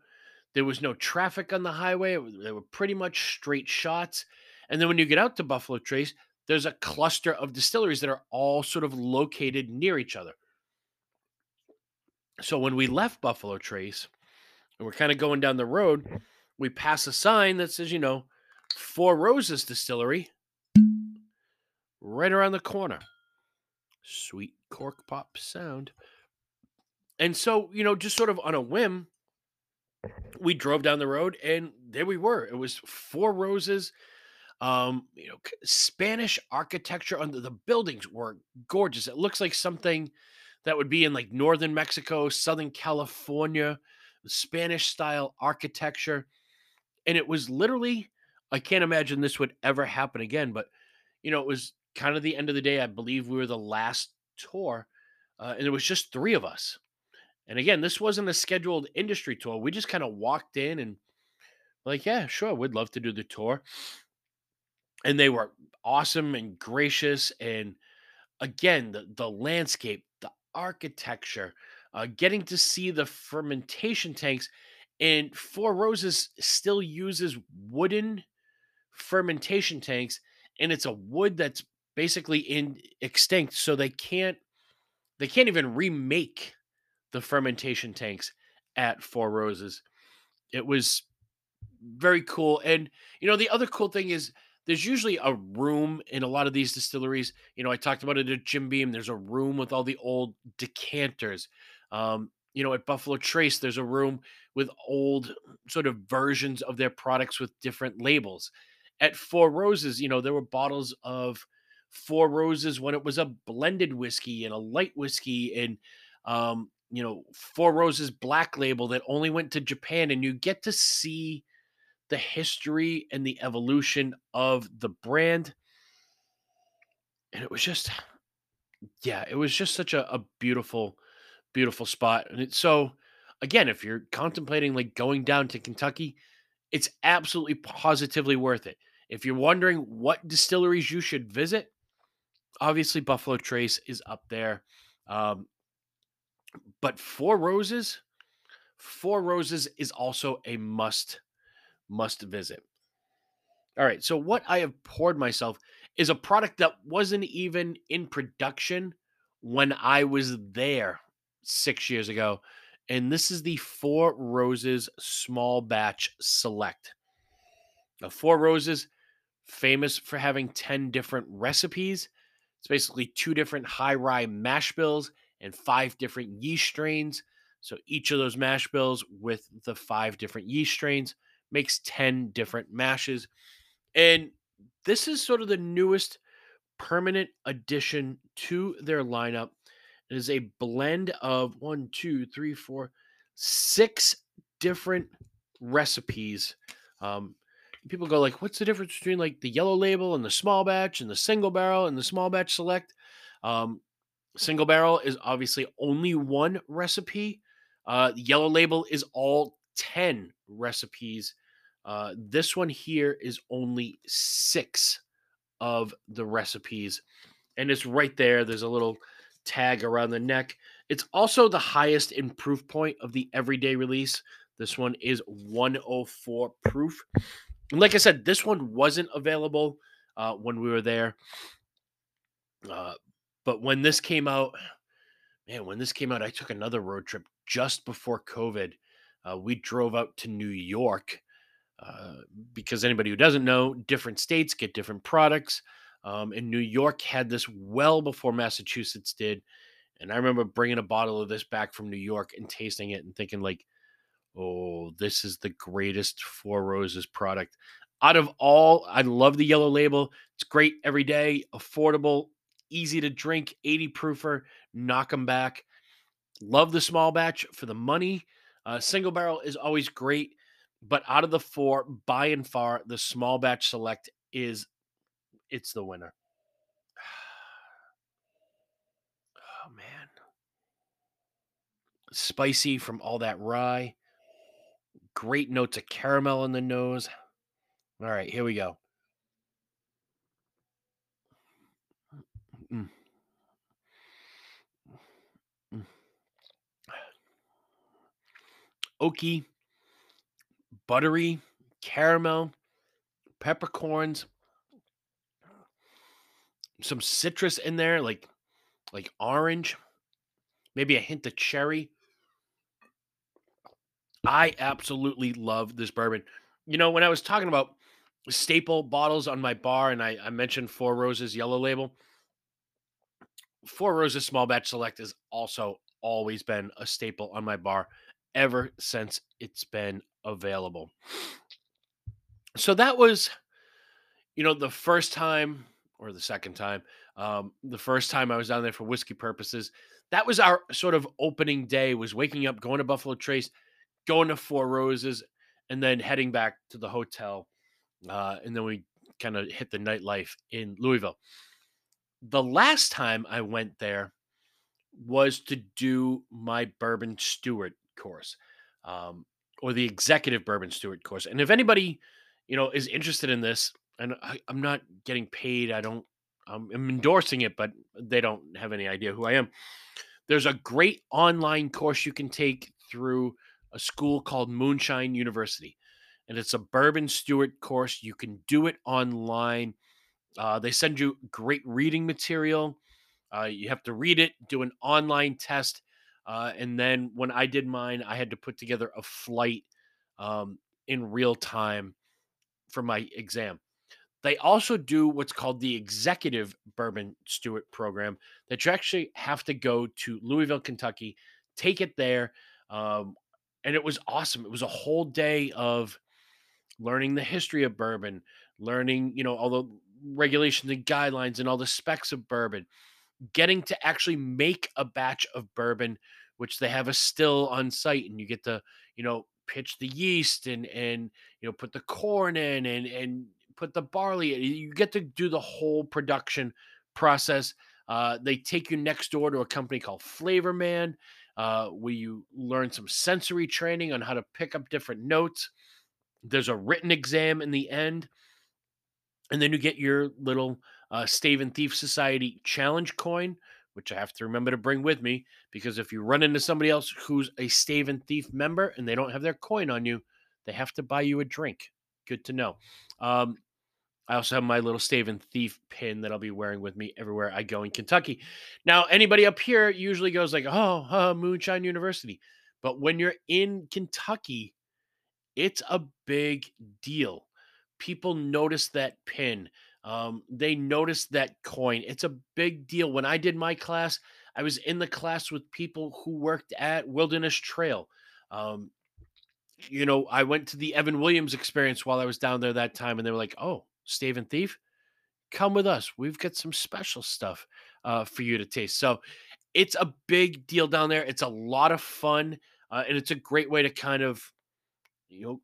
there was no traffic on the highway. They were pretty much straight shots. And then when you get out to Buffalo Trace, there's a cluster of distilleries that are all sort of located near each other. So when we left Buffalo Trace and we're kind of going down the road, we pass a sign that says, you know, Four Roses Distillery right around the corner. Sweet cork pop sound. And so, you know, just sort of on a whim, we drove down the road and there we were. It was Four Roses um, you know, Spanish architecture under the buildings were gorgeous. It looks like something that would be in like northern Mexico, southern California, Spanish style architecture. And it was literally, I can't imagine this would ever happen again, but you know, it was kind of the end of the day. I believe we were the last tour, uh, and it was just three of us. And again, this wasn't a scheduled industry tour. We just kind of walked in and like, yeah, sure, we'd love to do the tour and they were awesome and gracious and again the the landscape the architecture uh, getting to see the fermentation tanks. And Four Roses still uses wooden fermentation tanks, and it's a wood that's basically in extinct, so they can't they can't even remake the fermentation tanks at Four Roses. It was very cool. And you know, the other cool thing is there's usually a room in a lot of these distilleries. You know, I talked about it at Jim Beam. There's a room with all the old decanters. Um, you know, at Buffalo Trace, there's a room with old sort of versions of their products with different labels. At Four Roses, you know, there were bottles of Four Roses when it was a blended whiskey and a light whiskey and um, you know, Four Roses black label that only went to Japan and you get to see the history and the evolution of the brand. And it was just, yeah, it was just such a, a beautiful, beautiful spot. And it's so, again, if you're contemplating like going down to Kentucky, it's absolutely positively worth it. If you're wondering what distilleries you should visit, obviously Buffalo Trace is up there. Um, but Four Roses, Four Roses is also a must must visit. All right, so what I have poured myself is a product that wasn't even in production when I was there six years ago. And this is the Four Roses Small Batch Select. Now, Four Roses, famous for having 10 different recipes. It's basically two different high rye mash bills and five different yeast strains. So each of those mash bills with the five different yeast strains makes 10 different mashes. And this is sort of the newest permanent addition to their lineup. It is a blend of one, two, three, four, six different recipes. Um, people go like, "What's the difference between like the yellow label and the small batch and the single barrel and the small batch select?" Um, single barrel is obviously only one recipe. Uh, yellow label is all ten recipes. Uh, this one here is only six of the recipes, and it's right there. There's a little tag around the neck. It's also the highest in proof point of the everyday release. This one is 104 proof. Like I said, this one wasn't available uh, when we were there. Uh, but when this came out, man, when this came out, I took another road trip just before COVID. Uh, we drove out to New York uh, because anybody who doesn't know, different states get different products. Um, and New York had this well before Massachusetts did. And I remember bringing a bottle of this back from New York and tasting it and thinking, like, oh, this is the greatest Four Roses product. Out of all, I love the yellow label. It's great every day, affordable, easy to drink, 80 proofer, knock them back. Love the small batch for the money. Uh, single barrel is always great, but out of the four, by and far, the small batch select is it's the winner. Oh man, spicy from all that rye. Great notes of caramel in the nose. All right, here we go. Mm. Mm. Oaky, buttery, caramel, peppercorns, some citrus in there, like like orange, maybe a hint of cherry. I absolutely love this bourbon. You know, when I was talking about staple bottles on my bar, and I, I mentioned Four Roses Yellow Label, Four Roses Small Batch Select has also always been a staple on my bar ever since it's been available. So that was, you know, the first time or the second time, um, the first time I was down there for whiskey purposes. That was our sort of opening day. Was waking up, going to Buffalo Trace, going to Four Roses, and then heading back to the hotel. Uh, and then we kind of hit the nightlife in Louisville. The last time I went there was to do my bourbon steward course, um, or the executive bourbon steward course. And if anybody, you know, is interested in this, and I, am not getting paid, I don't, I'm endorsing it, but they don't have any idea who I am. There's a great online course you can take through a school called Moonshine University, and it's a bourbon steward course. You can do it online. Uh, they send you great reading material. Uh, you have to read it, do an online test, uh, and then when I did mine, I had to put together a flight um, in real time for my exam. They also do what's called the Executive Bourbon Steward Program that you actually have to go to Louisville, Kentucky, take it there. Um, and it was awesome. It was a whole day of learning the history of bourbon, learning, you know, all the regulations and guidelines and all the specs of bourbon, getting to actually make a batch of bourbon, which they have a still on site, and you get to, you know, pitch the yeast and and you know put the corn in and and put the barley in. You get to do the whole production process. Uh, they take you next door to a company called Flavorman, uh, where you learn some sensory training on how to pick up different notes. There's a written exam in the end. And then you get your little uh, Stave and Thief Society challenge coin, which I have to remember to bring with me because if you run into somebody else who's a Stave and Thief member and they don't have their coin on you, they have to buy you a drink. Good to know. Um, I also have my little Stave Thief pin that I'll be wearing with me everywhere I go in Kentucky. Now, anybody up here usually goes like, "Oh, uh, Moonshine University," but when you're in Kentucky, it's a big deal. People notice that pin. Um, they notice that coin. It's a big deal. When I did my class, I was in the class with people who worked at Wilderness Trail. Um, you know, I went to the Evan Williams experience while I was down there that time, and they were like, "Oh, Stave and Thief, come with us. We've got some special stuff uh, for you to taste." So it's a big deal down there. It's a lot of fun, uh, and it's a great way to kind of, you know,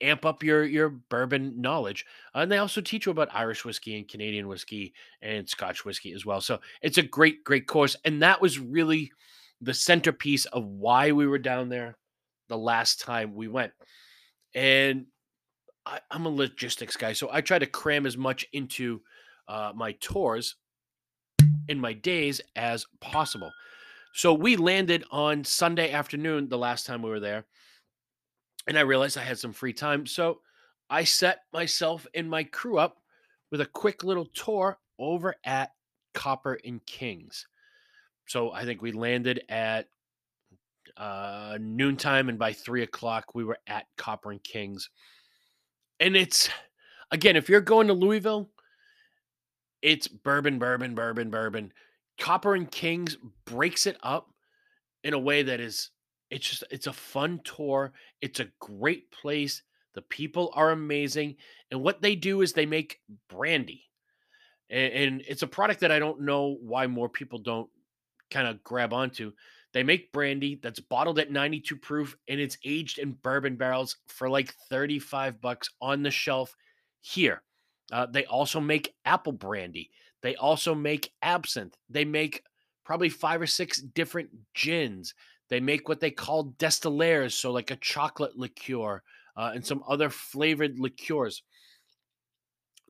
amp up your your bourbon knowledge. Uh, and they also teach you about Irish whiskey and Canadian whiskey and Scotch whiskey as well. So it's a great, great course, and that was really the centerpiece of why we were down there the last time we went. And I, am a logistics guy, so I try to cram as much into uh, my tours in my days as possible. So we landed on Sunday afternoon the last time we were there, and I realized I had some free time. So I set myself and my crew up with a quick little tour over at Copper and Kings. So I think we landed at uh, noontime, and by three o'clock, we were at Copper and Kings. And it's again, if you're going to Louisville, it's bourbon, bourbon, bourbon, bourbon. Copper and Kings breaks it up in a way that is it's just it's a fun tour. It's a great place. The people are amazing. And what they do is they make brandy. And, and it's a product that I don't know why more people don't kind of grab onto. They make brandy that's bottled at 92 proof and it's aged in bourbon barrels for like 35 bucks on the shelf here. Uh, they also make apple brandy. They also make absinthe. They make probably five or six different gins. They make what they call destillaires, so like a chocolate liqueur uh, and some other flavored liqueurs.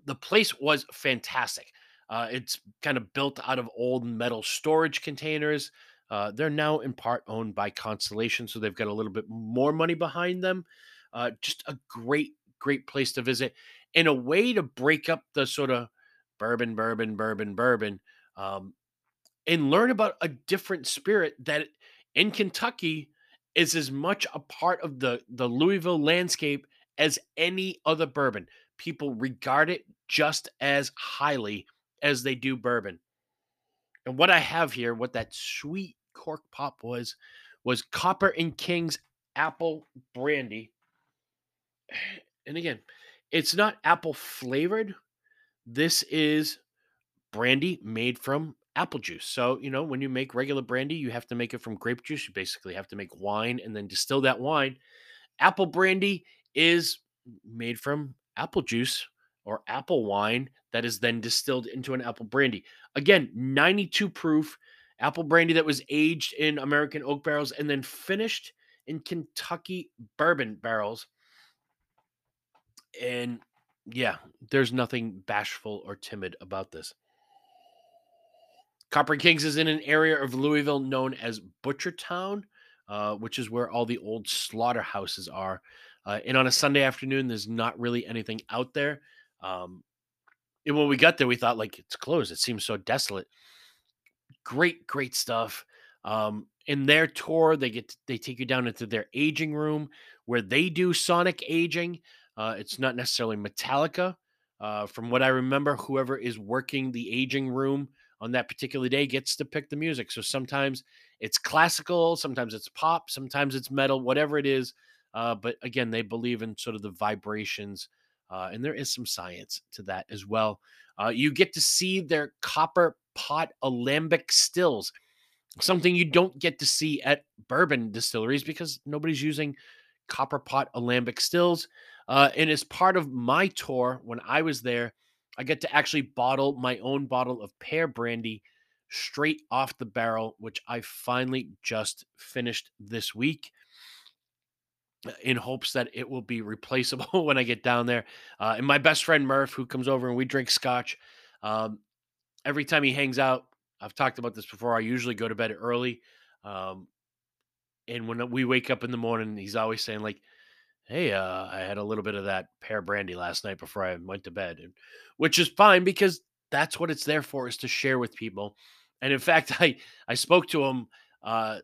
The place was fantastic. Uh, it's kind of built out of old metal storage containers. Uh, they're now in part owned by Constellation, so they've got a little bit more money behind them. Uh, just a great, great place to visit, and a way to break up the sort of bourbon, bourbon, bourbon, bourbon, um, and learn about a different spirit that in Kentucky is as much a part of the the Louisville landscape as any other bourbon. People regard it just as highly as they do bourbon. And what I have here, what that sweet cork pop was, was Copper and King's apple brandy. And again, it's not apple flavored. This is brandy made from apple juice. So, you know, when you make regular brandy, you have to make it from grape juice. You basically have to make wine and then distill that wine. Apple brandy is made from apple juice or apple wine that is then distilled into an apple brandy. Again, 92 proof apple brandy that was aged in American oak barrels and then finished in Kentucky bourbon barrels. And yeah, there's nothing bashful or timid about this. Copper Kings is in an area of Louisville known as Butchertown, uh, which is where all the old slaughterhouses are. Uh, and on a Sunday afternoon, there's not really anything out there. Um, and when we got there, we thought like it's closed. It seems so desolate. Great, great stuff. Um, in their tour, they get they take you down into their aging room where they do sonic aging. Uh, it's not necessarily Metallica. Uh, from what I remember, whoever is working the aging room on that particular day gets to pick the music. So sometimes it's classical, sometimes it's pop, sometimes it's metal, whatever it is. Uh, but again, they believe in sort of the vibrations, uh, and there is some science to that as well. Uh, you get to see their copper pot alembic stills, something you don't get to see at bourbon distilleries because nobody's using copper pot alembic stills. Uh, and as part of my tour, when I was there, I get to actually bottle my own bottle of pear brandy straight off the barrel, which I finally just finished this week in hopes that it will be replaceable when I get down there. Uh, and my best friend Murph, who comes over and we drink scotch, um, every time he hangs out, I've talked about this before. I usually go to bed early. Um, and when we wake up in the morning, he's always saying, like, hey, uh, I had a little bit of that pear brandy last night before I went to bed, and, which is fine because that's what it's there for is to share with people. And in fact, I I spoke to him uh,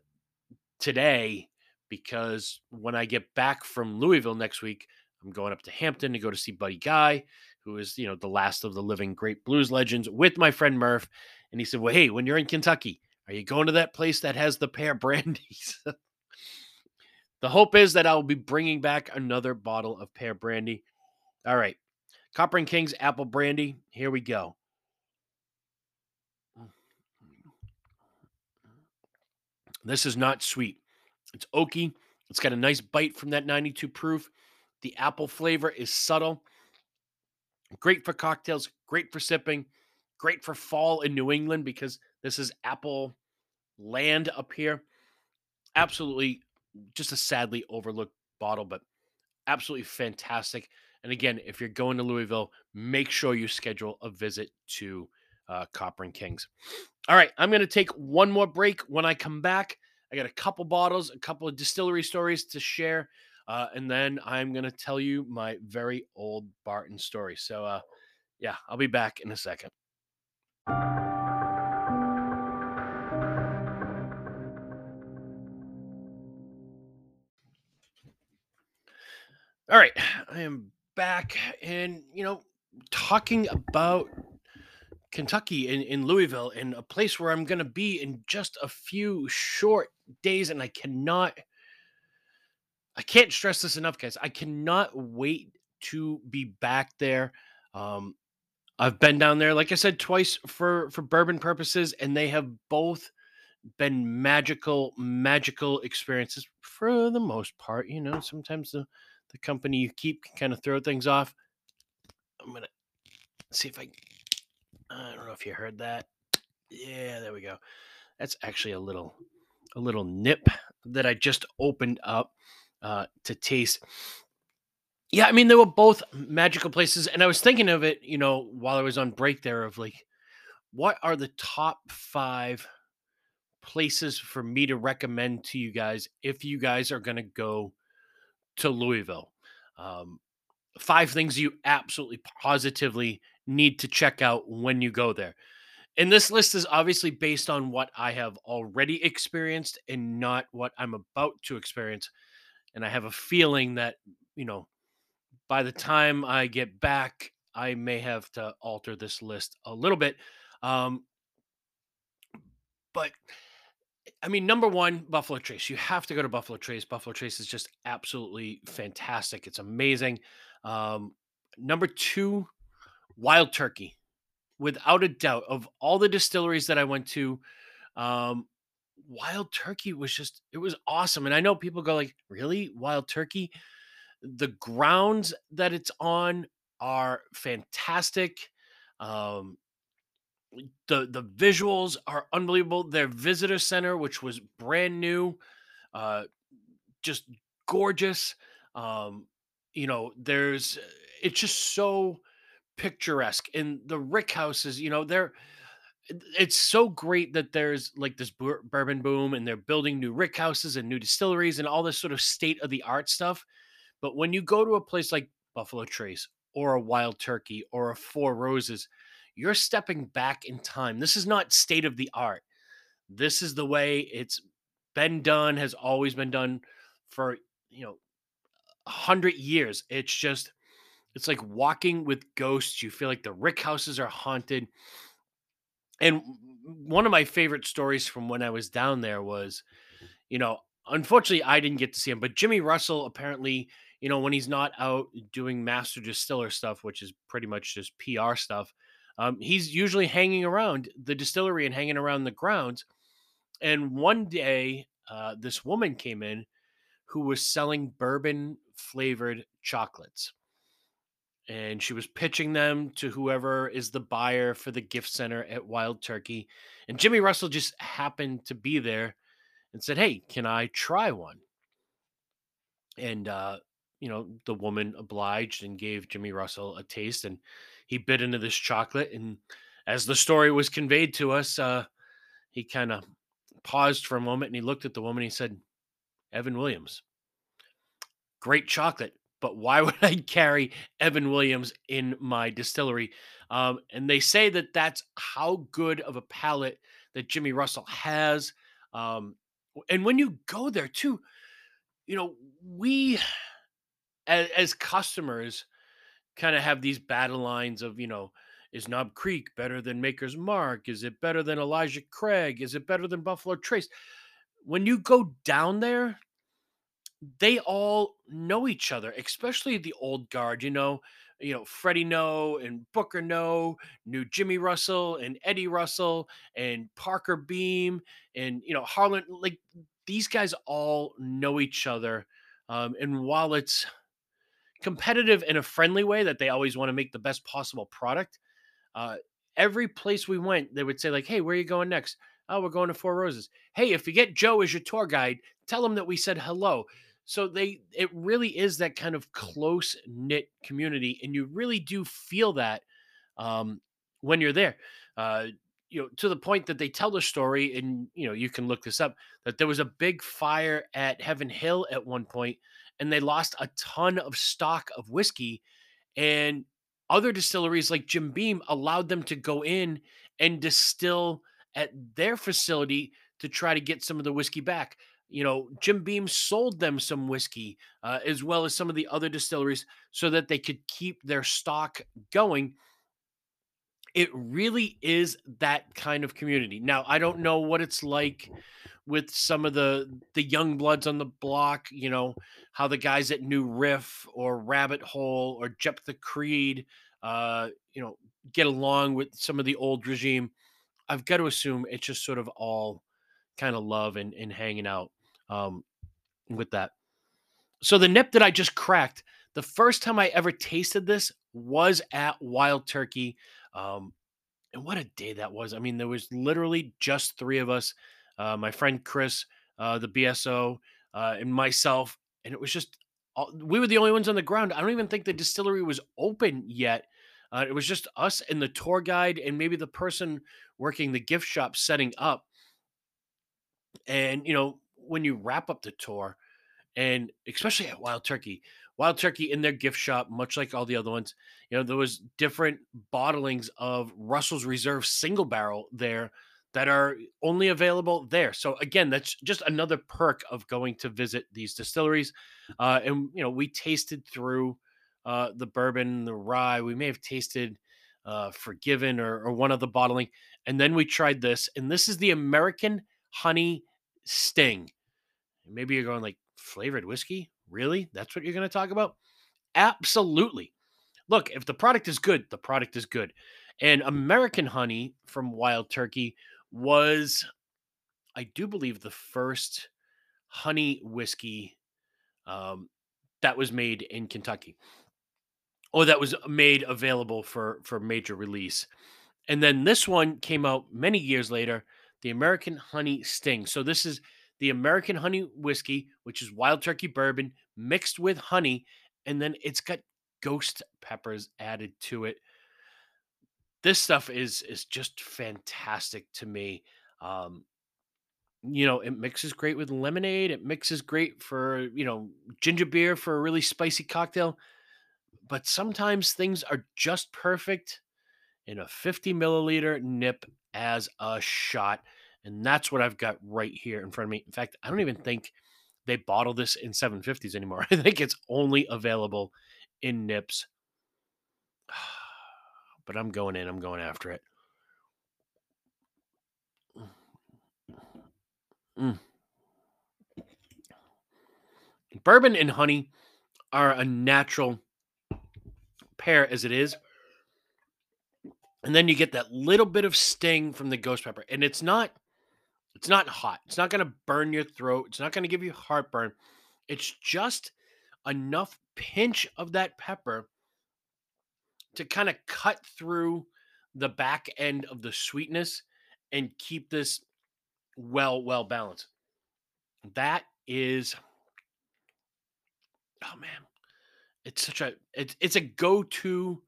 today because when I get back from Louisville next week, I'm going up to Hampton to go to see Buddy Guy, who is you know the last of the living great blues legends, with my friend Murph. And he said, "Well, hey, when you're in Kentucky, are you going to that place that has the pear brandies?" The hope is that I'll be bringing back another bottle of pear brandy. All right. Copper and King's apple brandy. Here we go. This is not sweet. It's oaky. It's got a nice bite from that 92 proof. The apple flavor is subtle. Great for cocktails, great for sipping, great for fall in New England because this is apple land up here. Absolutely just a sadly overlooked bottle, but absolutely fantastic. And again, if you're going to Louisville, make sure you schedule a visit to uh, Copper and Kings. All right, I'm going to take one more break. When I come back, I got a couple bottles, a couple of distillery stories to share, uh, and then I'm going to tell you my very old Barton story. So, uh, yeah, I'll be back in a second. All right, I am back and you know talking about Kentucky in, in Louisville in a place where I'm going to be in just a few short days and I cannot I can't stress this enough guys. I cannot wait to be back there. Um I've been down there like I said twice for for bourbon purposes and they have both been magical magical experiences for the most part, you know, sometimes the the company you keep can kind of throw things off. I'm gonna see if I. I don't know if you heard that. Yeah, there we go. That's actually a little, a little nip that I just opened up uh, to taste. Yeah, I mean they were both magical places, and I was thinking of it, you know, while I was on break there, of like, what are the top five places for me to recommend to you guys if you guys are going to go to Louisville. Um, five things you absolutely positively need to check out when you go there. And this list is obviously based on what I have already experienced and not what I'm about to experience. And I have a feeling that, you know, by the time I get back, I may have to alter this list a little bit. Um, but I mean, number one, Buffalo Trace. You have to go to Buffalo Trace. Buffalo Trace is just absolutely fantastic. It's amazing. Um, number two, Wild Turkey. Without a doubt, of all the distilleries that I went to, um, Wild Turkey was just it was awesome. And I know people go like, "Really, Wild Turkey?" The grounds that it's on are fantastic. Um, the the visuals are unbelievable. Their visitor center, which was brand new, uh, just gorgeous. Um, you know, there's it's just so picturesque. And the Rick houses, you know, they're it's so great that there's like this bourbon boom and they're building new rick houses and new distilleries and all this sort of state of the art stuff. But when you go to a place like Buffalo Trace or a Wild Turkey or a Four Roses, you're stepping back in time. This is not state of the art. This is the way it's been done, has always been done for, you know, hundred years. It's just, it's like walking with ghosts. You feel like the rick houses are haunted. And one of my favorite stories from when I was down there was, you know, unfortunately I didn't get to see him, but Jimmy Russell apparently, you know, when he's not out doing master distiller stuff, which is pretty much just PR stuff, um, he's usually hanging around the distillery and hanging around the grounds. And one day, uh, this woman came in who was selling bourbon flavored chocolates and she was pitching them to whoever is the buyer for the gift center at Wild Turkey. And Jimmy Russell just happened to be there and said, Hey, can I try one? And, uh, you know, the woman obliged and gave Jimmy Russell a taste, and he bit into this chocolate. And as the story was conveyed to us, uh, he kind of paused for a moment and he looked at the woman. And he said, Evan Williams, great chocolate, but why would I carry Evan Williams in my distillery? Um, and they say that that's how good of a palate that Jimmy Russell has. Um, and when you go there too, you know, we as, as customers kind of have these battle lines of, you know, is Knob Creek better than Maker's Mark? Is it better than Elijah Craig? Is it better than Buffalo Trace? When you go down there, they all know each other, especially the old guard. You know, you know Freddie Noe and Booker Noe, knew Jimmy Russell and Eddie Russell and Parker Beam and you know Harlan. Like these guys all know each other. Um, and while it's competitive in a friendly way that they always want to make the best possible product, uh, every place we went, they would say like, "Hey, where are you going next?" "Oh, we're going to Four Roses." "Hey, if you get Joe as your tour guide, tell him that we said hello." So they it really is that kind of close knit community, and you really do feel that um, when you're there. Uh, you know, to the point that they tell the story, and you know, you can look this up. That there was a big fire at Heaven Hill at one point, and they lost a ton of stock of whiskey and other distilleries like Jim Beam allowed them to go in and distill at their facility to try to get some of the whiskey back. You know, Jim Beam sold them some whiskey uh, as well as some of the other distilleries so that they could keep their stock going. It really is that kind of community. Now, I don't know what it's like with some of the the young bloods on the block, you know, how the guys at New Riff or Rabbit Hole or Jeptha Creed uh, you know, get along with some of the old regime. I've got to assume it's just sort of all kind of love and, and hanging out um, with that. So the nip that I just cracked, the first time I ever tasted this was at Wild Turkey. Um, and what a day that was. I mean, there was literally just three of us uh, my friend Chris, uh, the BSO, uh, and myself. And it was just, all, we were the only ones on the ground. I don't even think the distillery was open yet. Uh, it was just us and the tour guide, and maybe the person working the gift shop setting up. And, you know, when you wrap up the tour, and especially at Wild Turkey. Wild Turkey in their gift shop, much like all the other ones, you know, there was different bottlings of Russell's Reserve single barrel there that are only available there. So again, that's just another perk of going to visit these distilleries. Uh, and you know, we tasted through uh, the bourbon, the rye. We may have tasted uh, Forgiven or, or one of the bottling, and then we tried this, and this is the American Honey Sting. Maybe you're going like flavored whiskey? Really? That's what you're going to talk about? Absolutely. Look, if the product is good, the product is good. And American honey from Wild Turkey was, I do believe, the first honey whiskey um, that was made in Kentucky or that was made available for for major release. And then this one came out many years later, the American Honey Sting. So this is the American Honey Whiskey, which is wild turkey bourbon mixed with honey, and then it's got ghost peppers added to it. this stuff is is just fantastic to me. Um, you know, it mixes great with lemonade. It mixes great for you know ginger beer for a really spicy cocktail. But sometimes things are just perfect in a 50 milliliter nip as a shot. And that's what I've got right here in front of me. In fact, I don't even think they bottle this in 750s anymore. I think it's only available in nips. But I'm going in, I'm going after it. Mm. Bourbon and honey are a natural pair as it is. And then you get that little bit of sting from the ghost pepper. And it's not it's not hot. It's not going to burn your throat. It's not going to give you heartburn. It's just enough pinch of that pepper to kind of cut through the back end of the sweetness and keep this well well balanced. That is oh man. It's such a it's it's a go-to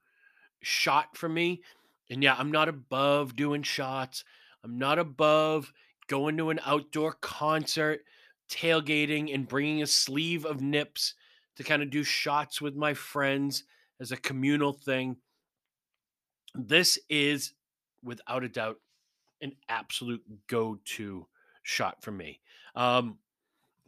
shot for me. And yeah, I'm not above doing shots. I'm not above going to an outdoor concert, tailgating, and bringing a sleeve of nips to kind of do shots with my friends as a communal thing. This is without a doubt an absolute go-to shot for me. Um,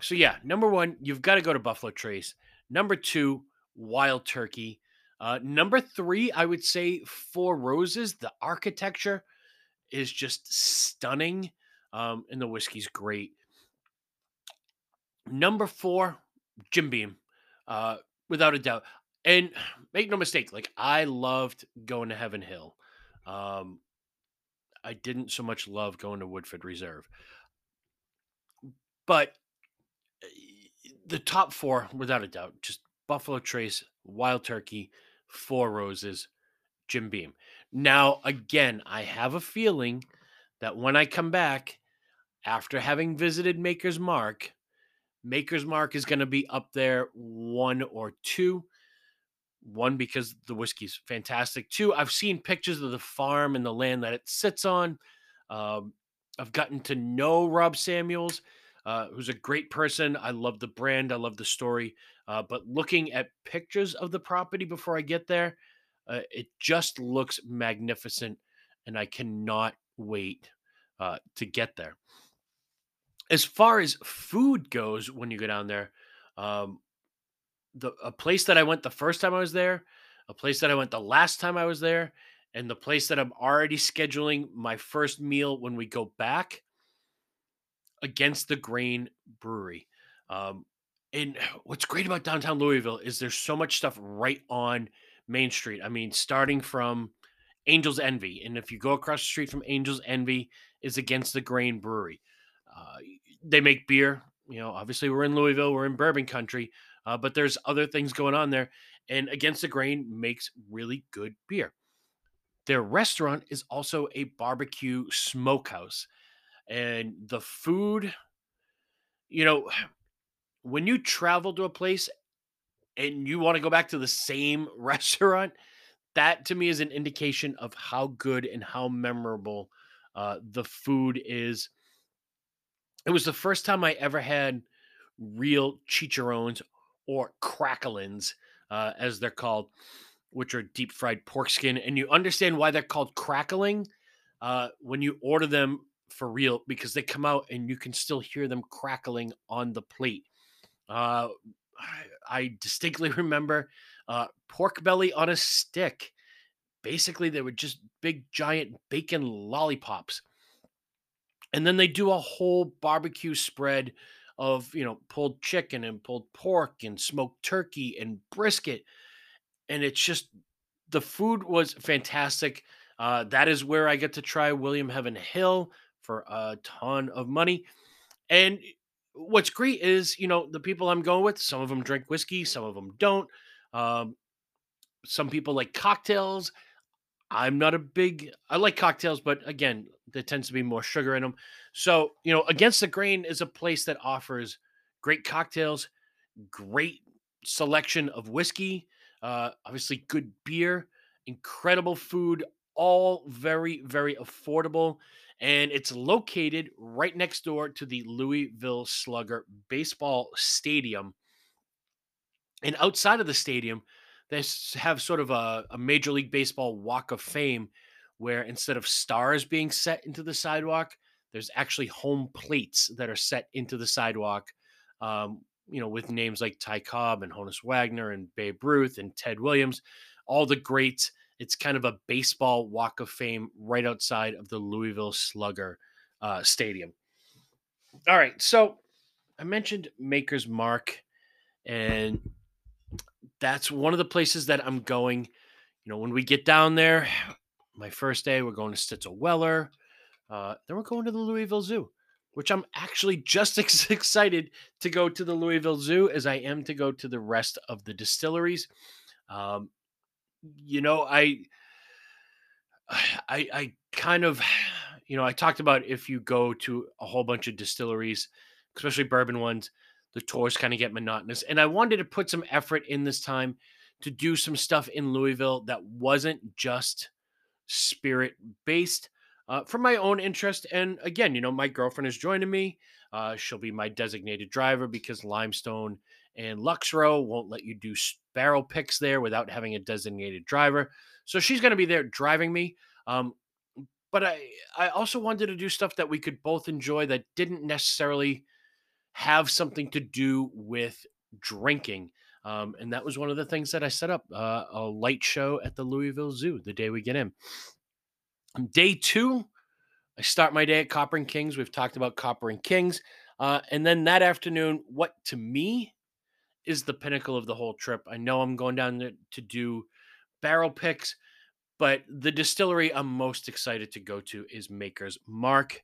so yeah, number one, you've got to go to Buffalo Trace. Number two, Wild Turkey. Uh, number three, I would say Four Roses. The architecture is just stunning, um, and the whiskey's great. Number four, Jim Beam, uh, without a doubt. And make no mistake, like I loved going to Heaven Hill. Um, I didn't so much love going to Woodford Reserve, but eh, the top four, without a doubt, just Buffalo Trace, Wild Turkey, Four Roses, Jim Beam. Now, again, I have a feeling that when I come back after having visited Maker's Mark, Maker's Mark is going to be up there one or two. One, because the whiskey's fantastic. Two, I've seen pictures of the farm and the land that it sits on. Um, I've gotten to know Rob Samuels, uh, who's a great person. I love the brand, I love the story. Uh, but looking at pictures of the property before I get there, uh, it just looks magnificent, and I cannot wait uh, to get there. As far as food goes, when you go down there, um, the a place that I went the first time I was there, a place that I went the last time I was there, and the place that I'm already scheduling my first meal when we go back against the Grain Brewery. Um, and what's great about downtown Louisville is there's so much stuff right on Main Street. I mean, starting from Angel's Envy, and if you go across the street from Angel's Envy, is against the Grain Brewery. Uh, they make beer. You know, obviously we're in Louisville, we're in bourbon country, uh, but there's other things going on there. And Against the Grain makes really good beer. Their restaurant is also a barbecue smokehouse. And the food, you know, when you travel to a place and you want to go back to the same restaurant, that to me is an indication of how good and how memorable uh, the food is. It was the first time I ever had real chicharrones or cracklins, uh, as they're called, which are deep fried pork skin. And you understand why they're called crackling uh, when you order them for real because they come out and you can still hear them crackling on the plate. Uh, I, I distinctly remember uh, pork belly on a stick. Basically, they were just big, giant bacon lollipops. And then they do a whole barbecue spread of you know pulled chicken and pulled pork and smoked turkey and brisket and it's just the food was fantastic uh, that is where i get to try William Heavenhill for a ton of money and what's great is you know the people i'm going with some of them drink whiskey some of them don't um, some people like cocktails i'm not a big i like cocktails but again there tends to be more sugar in them so, you know, Against the Grain is a place that offers great cocktails, great selection of whiskey, uh, obviously good beer, incredible food all very, very affordable. And it's located right next door to the Louisville Slugger Baseball Stadium. And outside of the stadium, they have sort of a, a Major League Baseball Walk of Fame where instead of stars being set into the sidewalk, there's actually home plates that are set into the sidewalk. Um, you know, with names like Ty Cobb and Honus Wagner and Babe Ruth and Ted Williams, all the greats. It's kind of a baseball walk of fame right outside of the Louisville Slugger uh, Stadium. All right, so I mentioned Maker's Mark, and that's one of the places that I'm going. You know, when we get down there, my first day, we're going to Stitzel Weller. Uh, then we're going to the Louisville Zoo, which I'm actually just as excited to go to the Louisville Zoo as I am to go to the rest of the distilleries. Um, you know, I, I, I kind of, you know, I talked about if you go to a whole bunch of distilleries, especially bourbon ones, the tours kind of get monotonous. And I wanted to put some effort in this time to do some stuff in Louisville that wasn't just spirit based uh, for my own interest. And again, you know, my girlfriend is joining me. Uh, she'll be my designated driver because Limestone and Lux Row won't let you do barrel picks there without having a designated driver. So she's going to be there driving me. Um, but I, I also wanted to do stuff that we could both enjoy that didn't necessarily have something to do with drinking. Um, and that was one of the things that I set up uh, a light show at the Louisville Zoo the day we get in. Day two, I start my day at Copper and Kings. We've talked about Copper and Kings. Uh, and then that afternoon, what to me is the pinnacle of the whole trip. I know I'm going down there to do barrel picks, but the distillery I'm most excited to go to is Maker's Mark.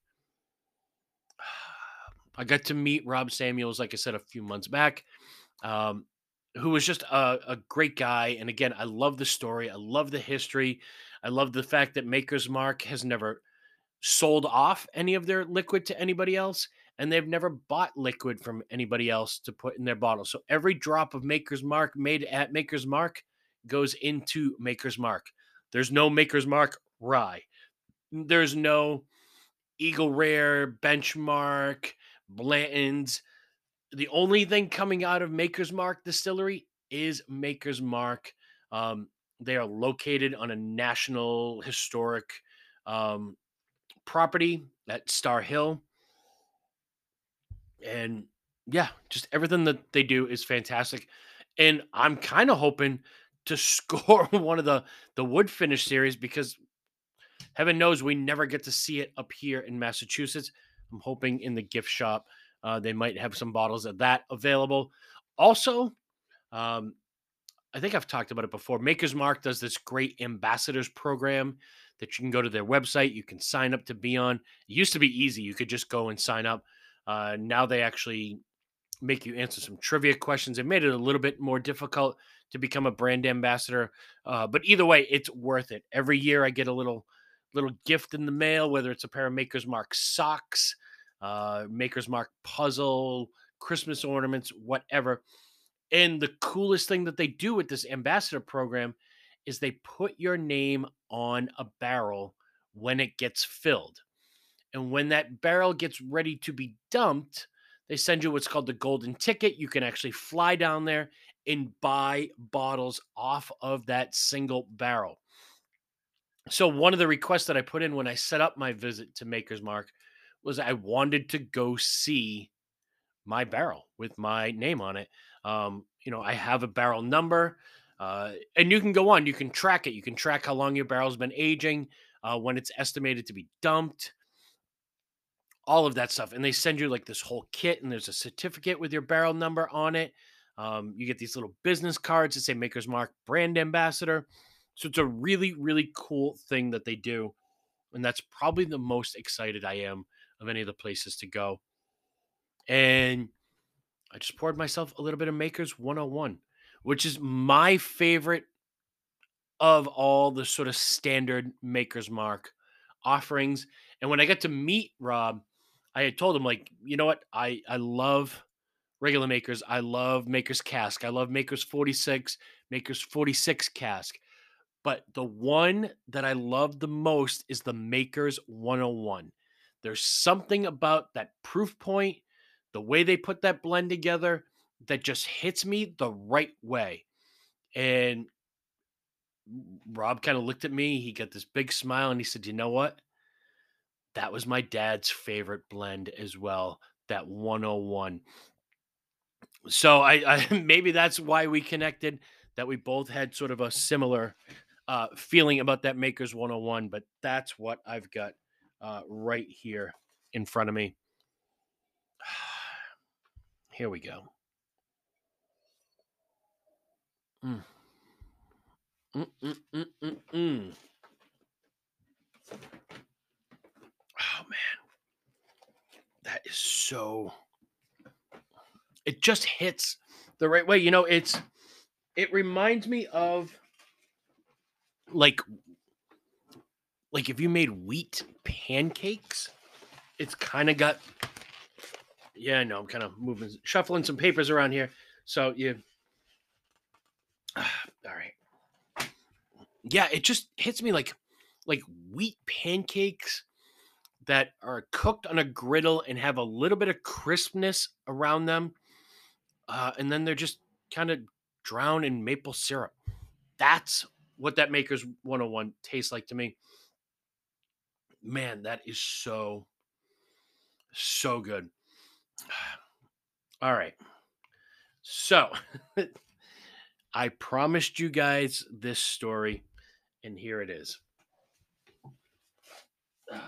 I got to meet Rob Samuels, like I said, a few months back, um, who was just a, a great guy. And again, I love the story. I love the history. I love the fact that Maker's Mark has never sold off any of their liquid to anybody else, and they've never bought liquid from anybody else to put in their bottle. So every drop of Maker's Mark made at Maker's Mark goes into Maker's Mark. There's no Maker's Mark rye. There's no Eagle Rare, Benchmark, Blanton's. The only thing coming out of Maker's Mark Distillery is Maker's Mark. Um, they are located on a national historic um, property at Star Hill. And yeah, just everything that they do is fantastic. And I'm kind of hoping to score one of the the wood finish series because heaven knows we never get to see it up here in Massachusetts. I'm hoping in the gift shop uh, they might have some bottles of that available. Also, um, I think I've talked about it before. Maker's Mark does this great ambassadors program that you can go to their website. You can sign up to be on. It used to be easy. You could just go and sign up. Uh, now they actually make you answer some trivia questions. It made it a little bit more difficult to become a brand ambassador. Uh, but either way, it's worth it. Every year I get a little little gift in the mail, whether it's a pair of Maker's Mark socks, uh, Maker's Mark puzzle, Christmas ornaments, whatever. And the coolest thing that they do with this ambassador program is they put your name on a barrel when it gets filled. And when that barrel gets ready to be dumped, they send you what's called the golden ticket. You can actually fly down there and buy bottles off of that single barrel. So, one of the requests that I put in when I set up my visit to Maker's Mark was I wanted to go see my barrel with my name on it. Um, you know, I have a barrel number, uh, and you can go on. You can track it. You can track how long your barrel's been aging, uh, when it's estimated to be dumped, all of that stuff. And they send you like this whole kit, and there's a certificate with your barrel number on it. Um, you get these little business cards that say Maker's Mark Brand Ambassador. So it's a really, really cool thing that they do. And that's probably the most excited I am of any of the places to go. And I just poured myself a little bit of Maker's 101, which is my favorite of all the sort of standard Maker's Mark offerings. And when I got to meet Rob, I had told him, like, you know what? I, I love regular Makers. I love Maker's Cask. I love Maker's 46, Maker's 46 Cask. But the one that I love the most is the Makers 101. There's something about that proof point, the way they put that blend together that just hits me the right way. And mm, Rob kind of looked at me. He got this big smile and he said, You know what? That was my dad's favorite blend as well, that 101. So I, I maybe that's why we connected, that we both had sort of a similar uh, feeling about that Makers 101, but that's what I've got uh, right here in front of me. Here we go. Mm. Mm, mm, mm, mm, mm. Oh man, that is so. It just hits the right way. You know, it's. It reminds me of. Like. Like if you made wheat pancakes, it's kind of got. Yeah, no, I'm kind of moving, shuffling some papers around here. So you. all right yeah, it just hits me like like wheat pancakes that are cooked on a griddle and have a little bit of crispness around them. Uh, and then they're just kind of drowned in maple syrup. That's what that Maker's 101 tastes like to me. Man, that is so, so good. All right. So I promised you guys this story and here it is.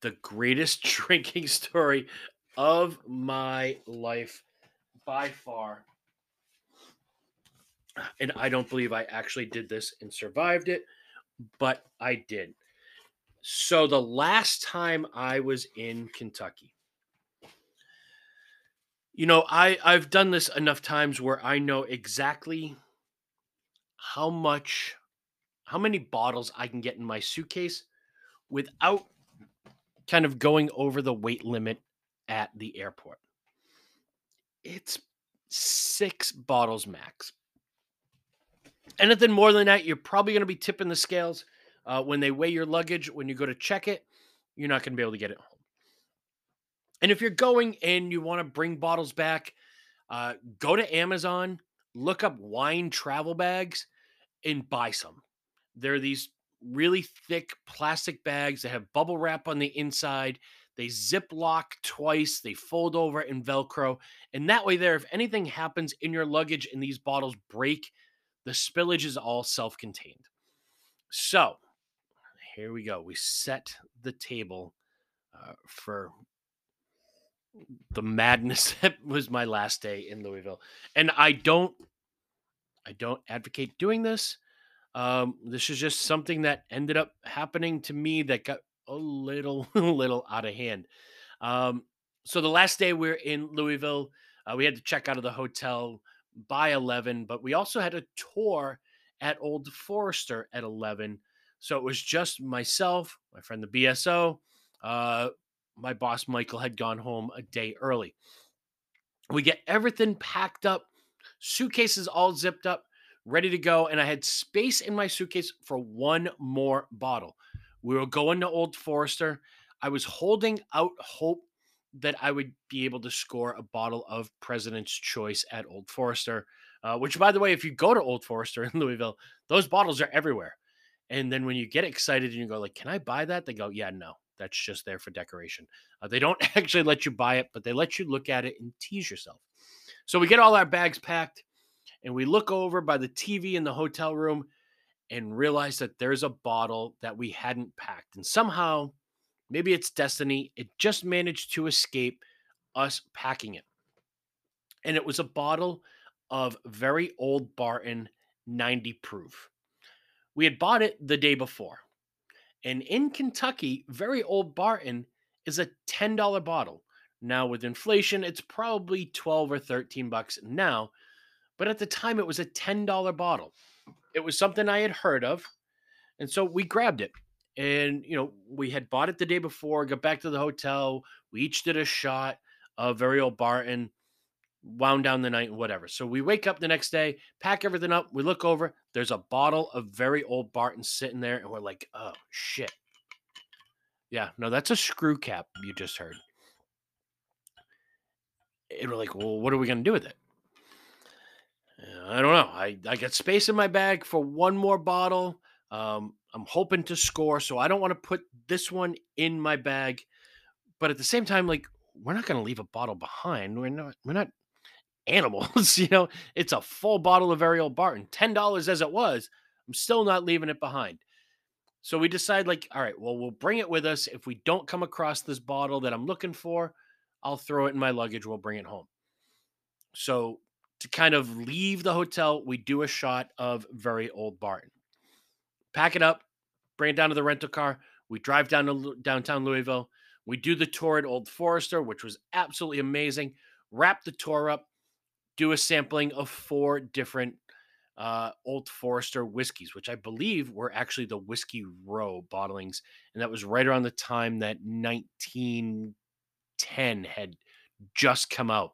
The greatest drinking story of my life by far. And I don't believe I actually did this and survived it, but I did. So the last time I was in Kentucky, you know, I I've done this enough times where I know exactly how much how many bottles I can get in my suitcase without kind of going over the weight limit at the airport. It's 6 bottles max. Anything more than that, you're probably going to be tipping the scales uh, when they weigh your luggage. When you go to check it, you're not going to be able to get it home. And if you're going and you want to bring bottles back, uh, go to Amazon, look up wine travel bags, and buy some. There are these really thick plastic bags that have bubble wrap on the inside. They zip lock twice, they fold over and Velcro. And that way, there, if anything happens in your luggage and these bottles break, the spillage is all self contained. So here we go. We set the table uh, for the madness that was my last day in Louisville. And I don't I don't advocate doing this. Um, this is just something that ended up happening to me that got a little, little out of hand. Um, so the last day we are in Louisville, uh, we had to check out of the hotel by 11, but we also had a tour at Old Forester at 11. So it was just myself, my friend the BSO. Uh, my boss Michael had gone home a day early. We get everything packed up suitcases all zipped up, ready to go. And I had space in my suitcase for one more bottle. We were going to Old Forester. I was holding out hope that I would be able to score a bottle of President's Choice at Old Forester. Uh, which, by the way, if you go to Old Forester in Louisville, those bottles are everywhere. And then when you get excited and you go like, "Can I buy that?" They go, "Yeah, no, that's just there for decoration." Uh, they don't actually let you buy it, but they let you look at it and tease yourself. So we get all our bags packed and we look over by the TV in the hotel room and realize that there's a bottle that we hadn't packed. And somehow, maybe it's destiny, it just managed to escape us packing it. And it was a bottle of very old Barton 90 proof. We had bought it the day before. And in Kentucky, very old Barton is a $10 bottle. Now with inflation, it's probably 12 or 13 bucks now, but at the time it was a $10 bottle. It was something I had heard of. And so we grabbed it. And you know, we had bought it the day before, got back to the hotel, we each did a shot of very old Barton, wound down the night, and whatever. So we wake up the next day, pack everything up. We look over. There's a bottle of very old Barton sitting there, and we're like, oh shit. Yeah, no, that's a screw cap you just heard. And we're like, well, what are we gonna do with it? I don't know. I, I got space in my bag for one more bottle. Um, I'm hoping to score, so I don't want to put this one in my bag. But at the same time, like we're not going to leave a bottle behind. We're not. We're not animals. you know, it's a full bottle of old Barton, ten dollars as it was. I'm still not leaving it behind. So we decide, like, all right, well, we'll bring it with us. If we don't come across this bottle that I'm looking for, I'll throw it in my luggage. We'll bring it home. So to kind of leave the hotel, we do a shot of very old Barton. Pack it up, bring it down to the rental car. We drive down to downtown Louisville. We do the tour at Old Forester, which was absolutely amazing. Wrap the tour up, do a sampling of four different uh, Old Forester whiskeys, which I believe were actually the Whiskey Row bottlings. And that was right around the time that 1910 had just come out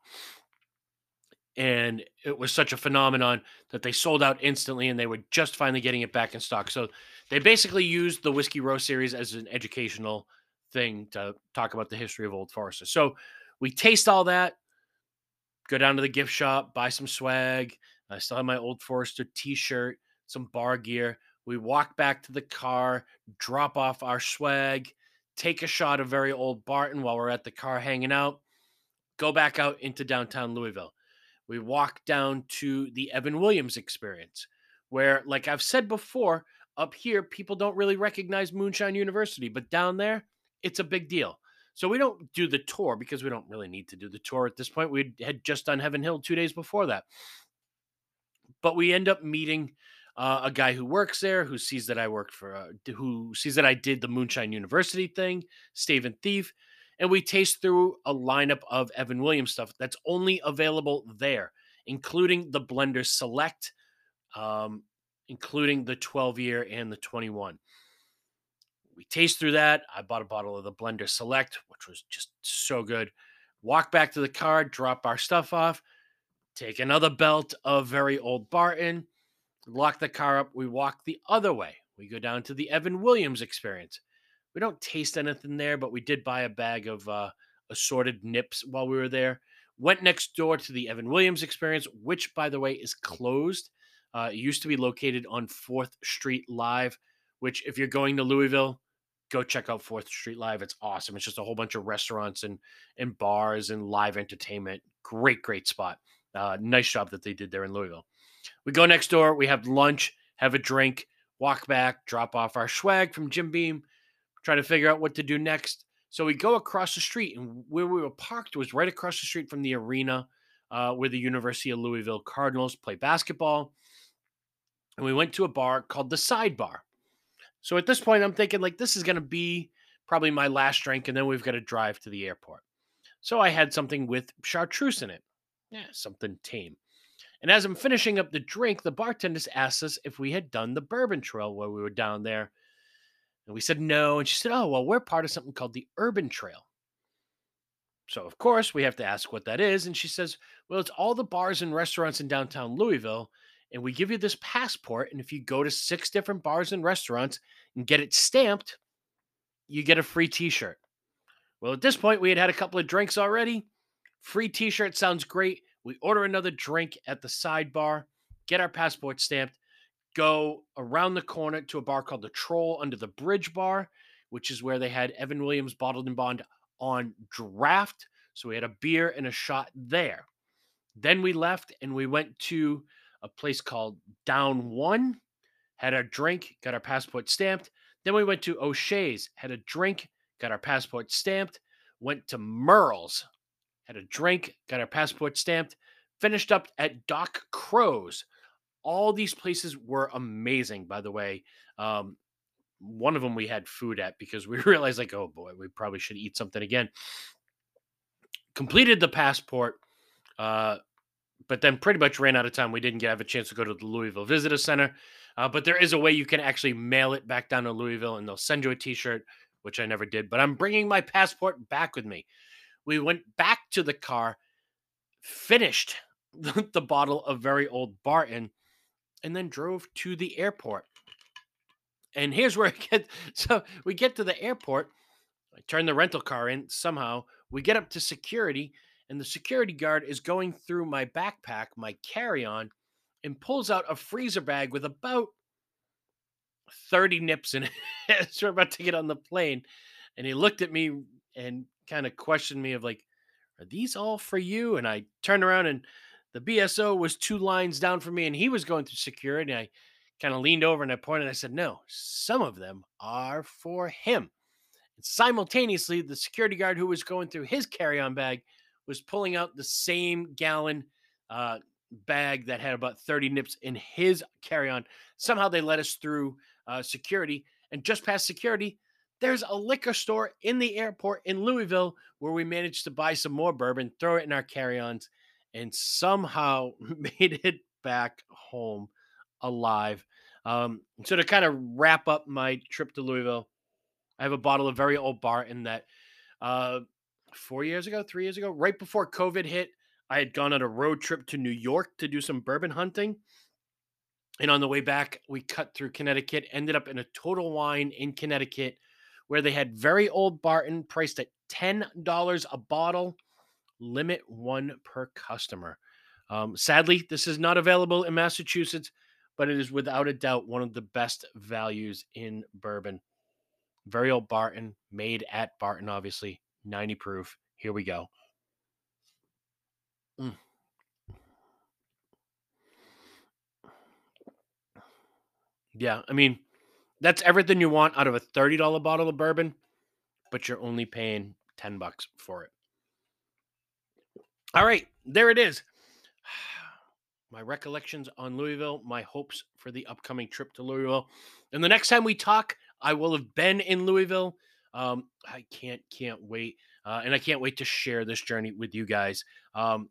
and it was such a phenomenon that they sold out instantly and they were just finally getting it back in stock. So they basically used the whiskey row series as an educational thing to talk about the history of old forester. So we taste all that go down to the gift shop buy some swag. I still have my old forester t-shirt some bar gear. We walk back to the car drop off our swag take a shot of very old barton while we're at the car hanging out go back out into downtown louisville we walk down to the Evan Williams experience, where, like I've said before, up here, people don't really recognize Moonshine University, but down there, it's a big deal. So we don't do the tour because we don't really need to do the tour at this point. We had just done Heaven Hill two days before that. But we end up meeting uh, a guy who works there, who sees that I worked for, uh, who sees that I did the Moonshine University thing, Stephen Thief and we taste through a lineup of Evan Williams stuff that's only available there, including the Blender Select, um, including the 12 year and the 21. We taste through that. I bought a bottle of the Blender Select, which was just so good. Walk back to the car, drop our stuff off, take another belt of very old Barton, lock the car up. We walk the other way. We go down to the Evan Williams experience. We don't taste anything there, but we did buy a bag of uh, assorted nips while we were there. Went next door to the Evan Williams experience, which, by the way, is closed. Uh, it used to be located on 4th Street Live, which, if you're going to Louisville, go check out 4th Street Live. It's awesome. It's just a whole bunch of restaurants and, and bars and live entertainment. Great, great spot. Uh, nice job that they did there in Louisville. We go next door, we have lunch, have a drink, walk back, drop off our swag from Jim Beam, trying to figure out what to do next. So we go across the street, and where we were parked was right across the street from the arena uh, where the University of Louisville Cardinals play basketball. And we went to a bar called the Sidebar. So at this point, I'm thinking, like, this is going to be probably my last drink, and then we've got to drive to the airport. So I had something with chartreuse in it. Yeah, something tame. And as I'm finishing up the drink, the bartender asks us if we had done the bourbon trail while we were down there and we said no. And she said, Oh, well, we're part of something called the Urban Trail. So, of course, we have to ask what that is. And she says, Well, it's all the bars and restaurants in downtown Louisville. And we give you this passport. And if you go to six different bars and restaurants and get it stamped, you get a free t shirt. Well, at this point, we had had a couple of drinks already. Free t shirt sounds great. We order another drink at the sidebar, get our passport stamped, go around the corner to a bar called the Troll under the Bridge Bar, which is where they had Evan Williams bottled in bond on draft. So we had a beer and a shot there. Then we left and we went to a place called Down One, had our drink, got our passport stamped. Then we went to O'Shea's, had a drink, got our passport stamped. Went to Merle's, had a drink, got our passport stamped. Finished up at Doc Crow's, all these places were amazing, by the way. Um, one of them we had food at because we realized, like, oh boy, we probably should eat something again. Completed the passport, uh, but then pretty much ran out of time. We didn't get, have a chance to go to the Louisville Visitor Center, uh, but there is a way you can actually mail it back down to Louisville, and they'll send you a T-shirt, which I never did. But I'm bringing my passport back with me. We went back to the car, finished the bottle of very old Barton, and then drove to the airport. And here's where it gets so we get to the airport. I turn the rental car in somehow. We get up to security, and the security guard is going through my backpack, my carry on, and pulls out a freezer bag with about 30 nips in it as we're about to get on the plane. And he looked at me and kind of questioned me of like, are these all for you? And I turned around and the BSO was two lines down from me and he was going through security. I kind of leaned over and I pointed. And I said, no, some of them are for him. And simultaneously, the security guard who was going through his carry on bag was pulling out the same gallon uh, bag that had about 30 nips in his carry on. Somehow they let us through uh, security. And just past security, there's a liquor store in the airport in Louisville where we managed to buy some more bourbon, throw it in our carry ons, and somehow made it back home alive. Um, so to kind of wrap up my trip to Louisville, I have a bottle of very old Barton that uh, four years ago, three years ago, right before COVID hit, I had gone on a road trip to New York to do some bourbon hunting. And on the way back, we cut through Connecticut, ended up in a total wine in Connecticut where they had very old Barton priced at $10 a bottle, limit one per customer. Um, sadly, this is not available in Massachusetts, but it is without a doubt one of the best values in bourbon. Very old Barton, made at Barton, obviously, 90 proof. Here we go. Mm. Yeah, I mean, that's everything you want out of a $30 bottle of bourbon, but you're only paying 10 bucks for it. All right, there it is. My recollections on Louisville, my hopes for the upcoming trip to Louisville. And the next time we talk, I will have been in Louisville. Um, I can't can't wait, uh, and I can't wait to share this journey with you guys. Um,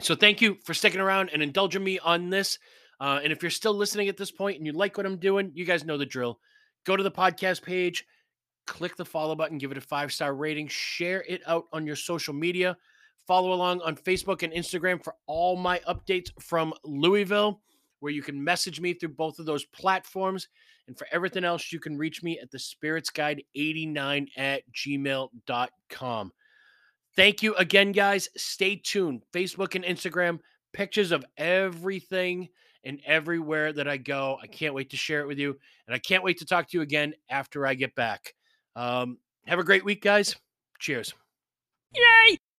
so thank you for sticking around and indulging me on this. Uh, and if you're still listening at this point and you like what I'm doing, you guys know the drill. Go to the podcast page, click the follow button, give it a five star rating, share it out on your social media. Follow along on Facebook and Instagram for all my updates from Louisville, where you can message me through both of those platforms. And for everything else, you can reach me at the spirits guide 89 at gmail.com. Thank you again, guys. Stay tuned. Facebook and Instagram, pictures of everything and everywhere that I go. I can't wait to share it with you. And I can't wait to talk to you again after I get back. Um, have a great week, guys. Cheers. Yay!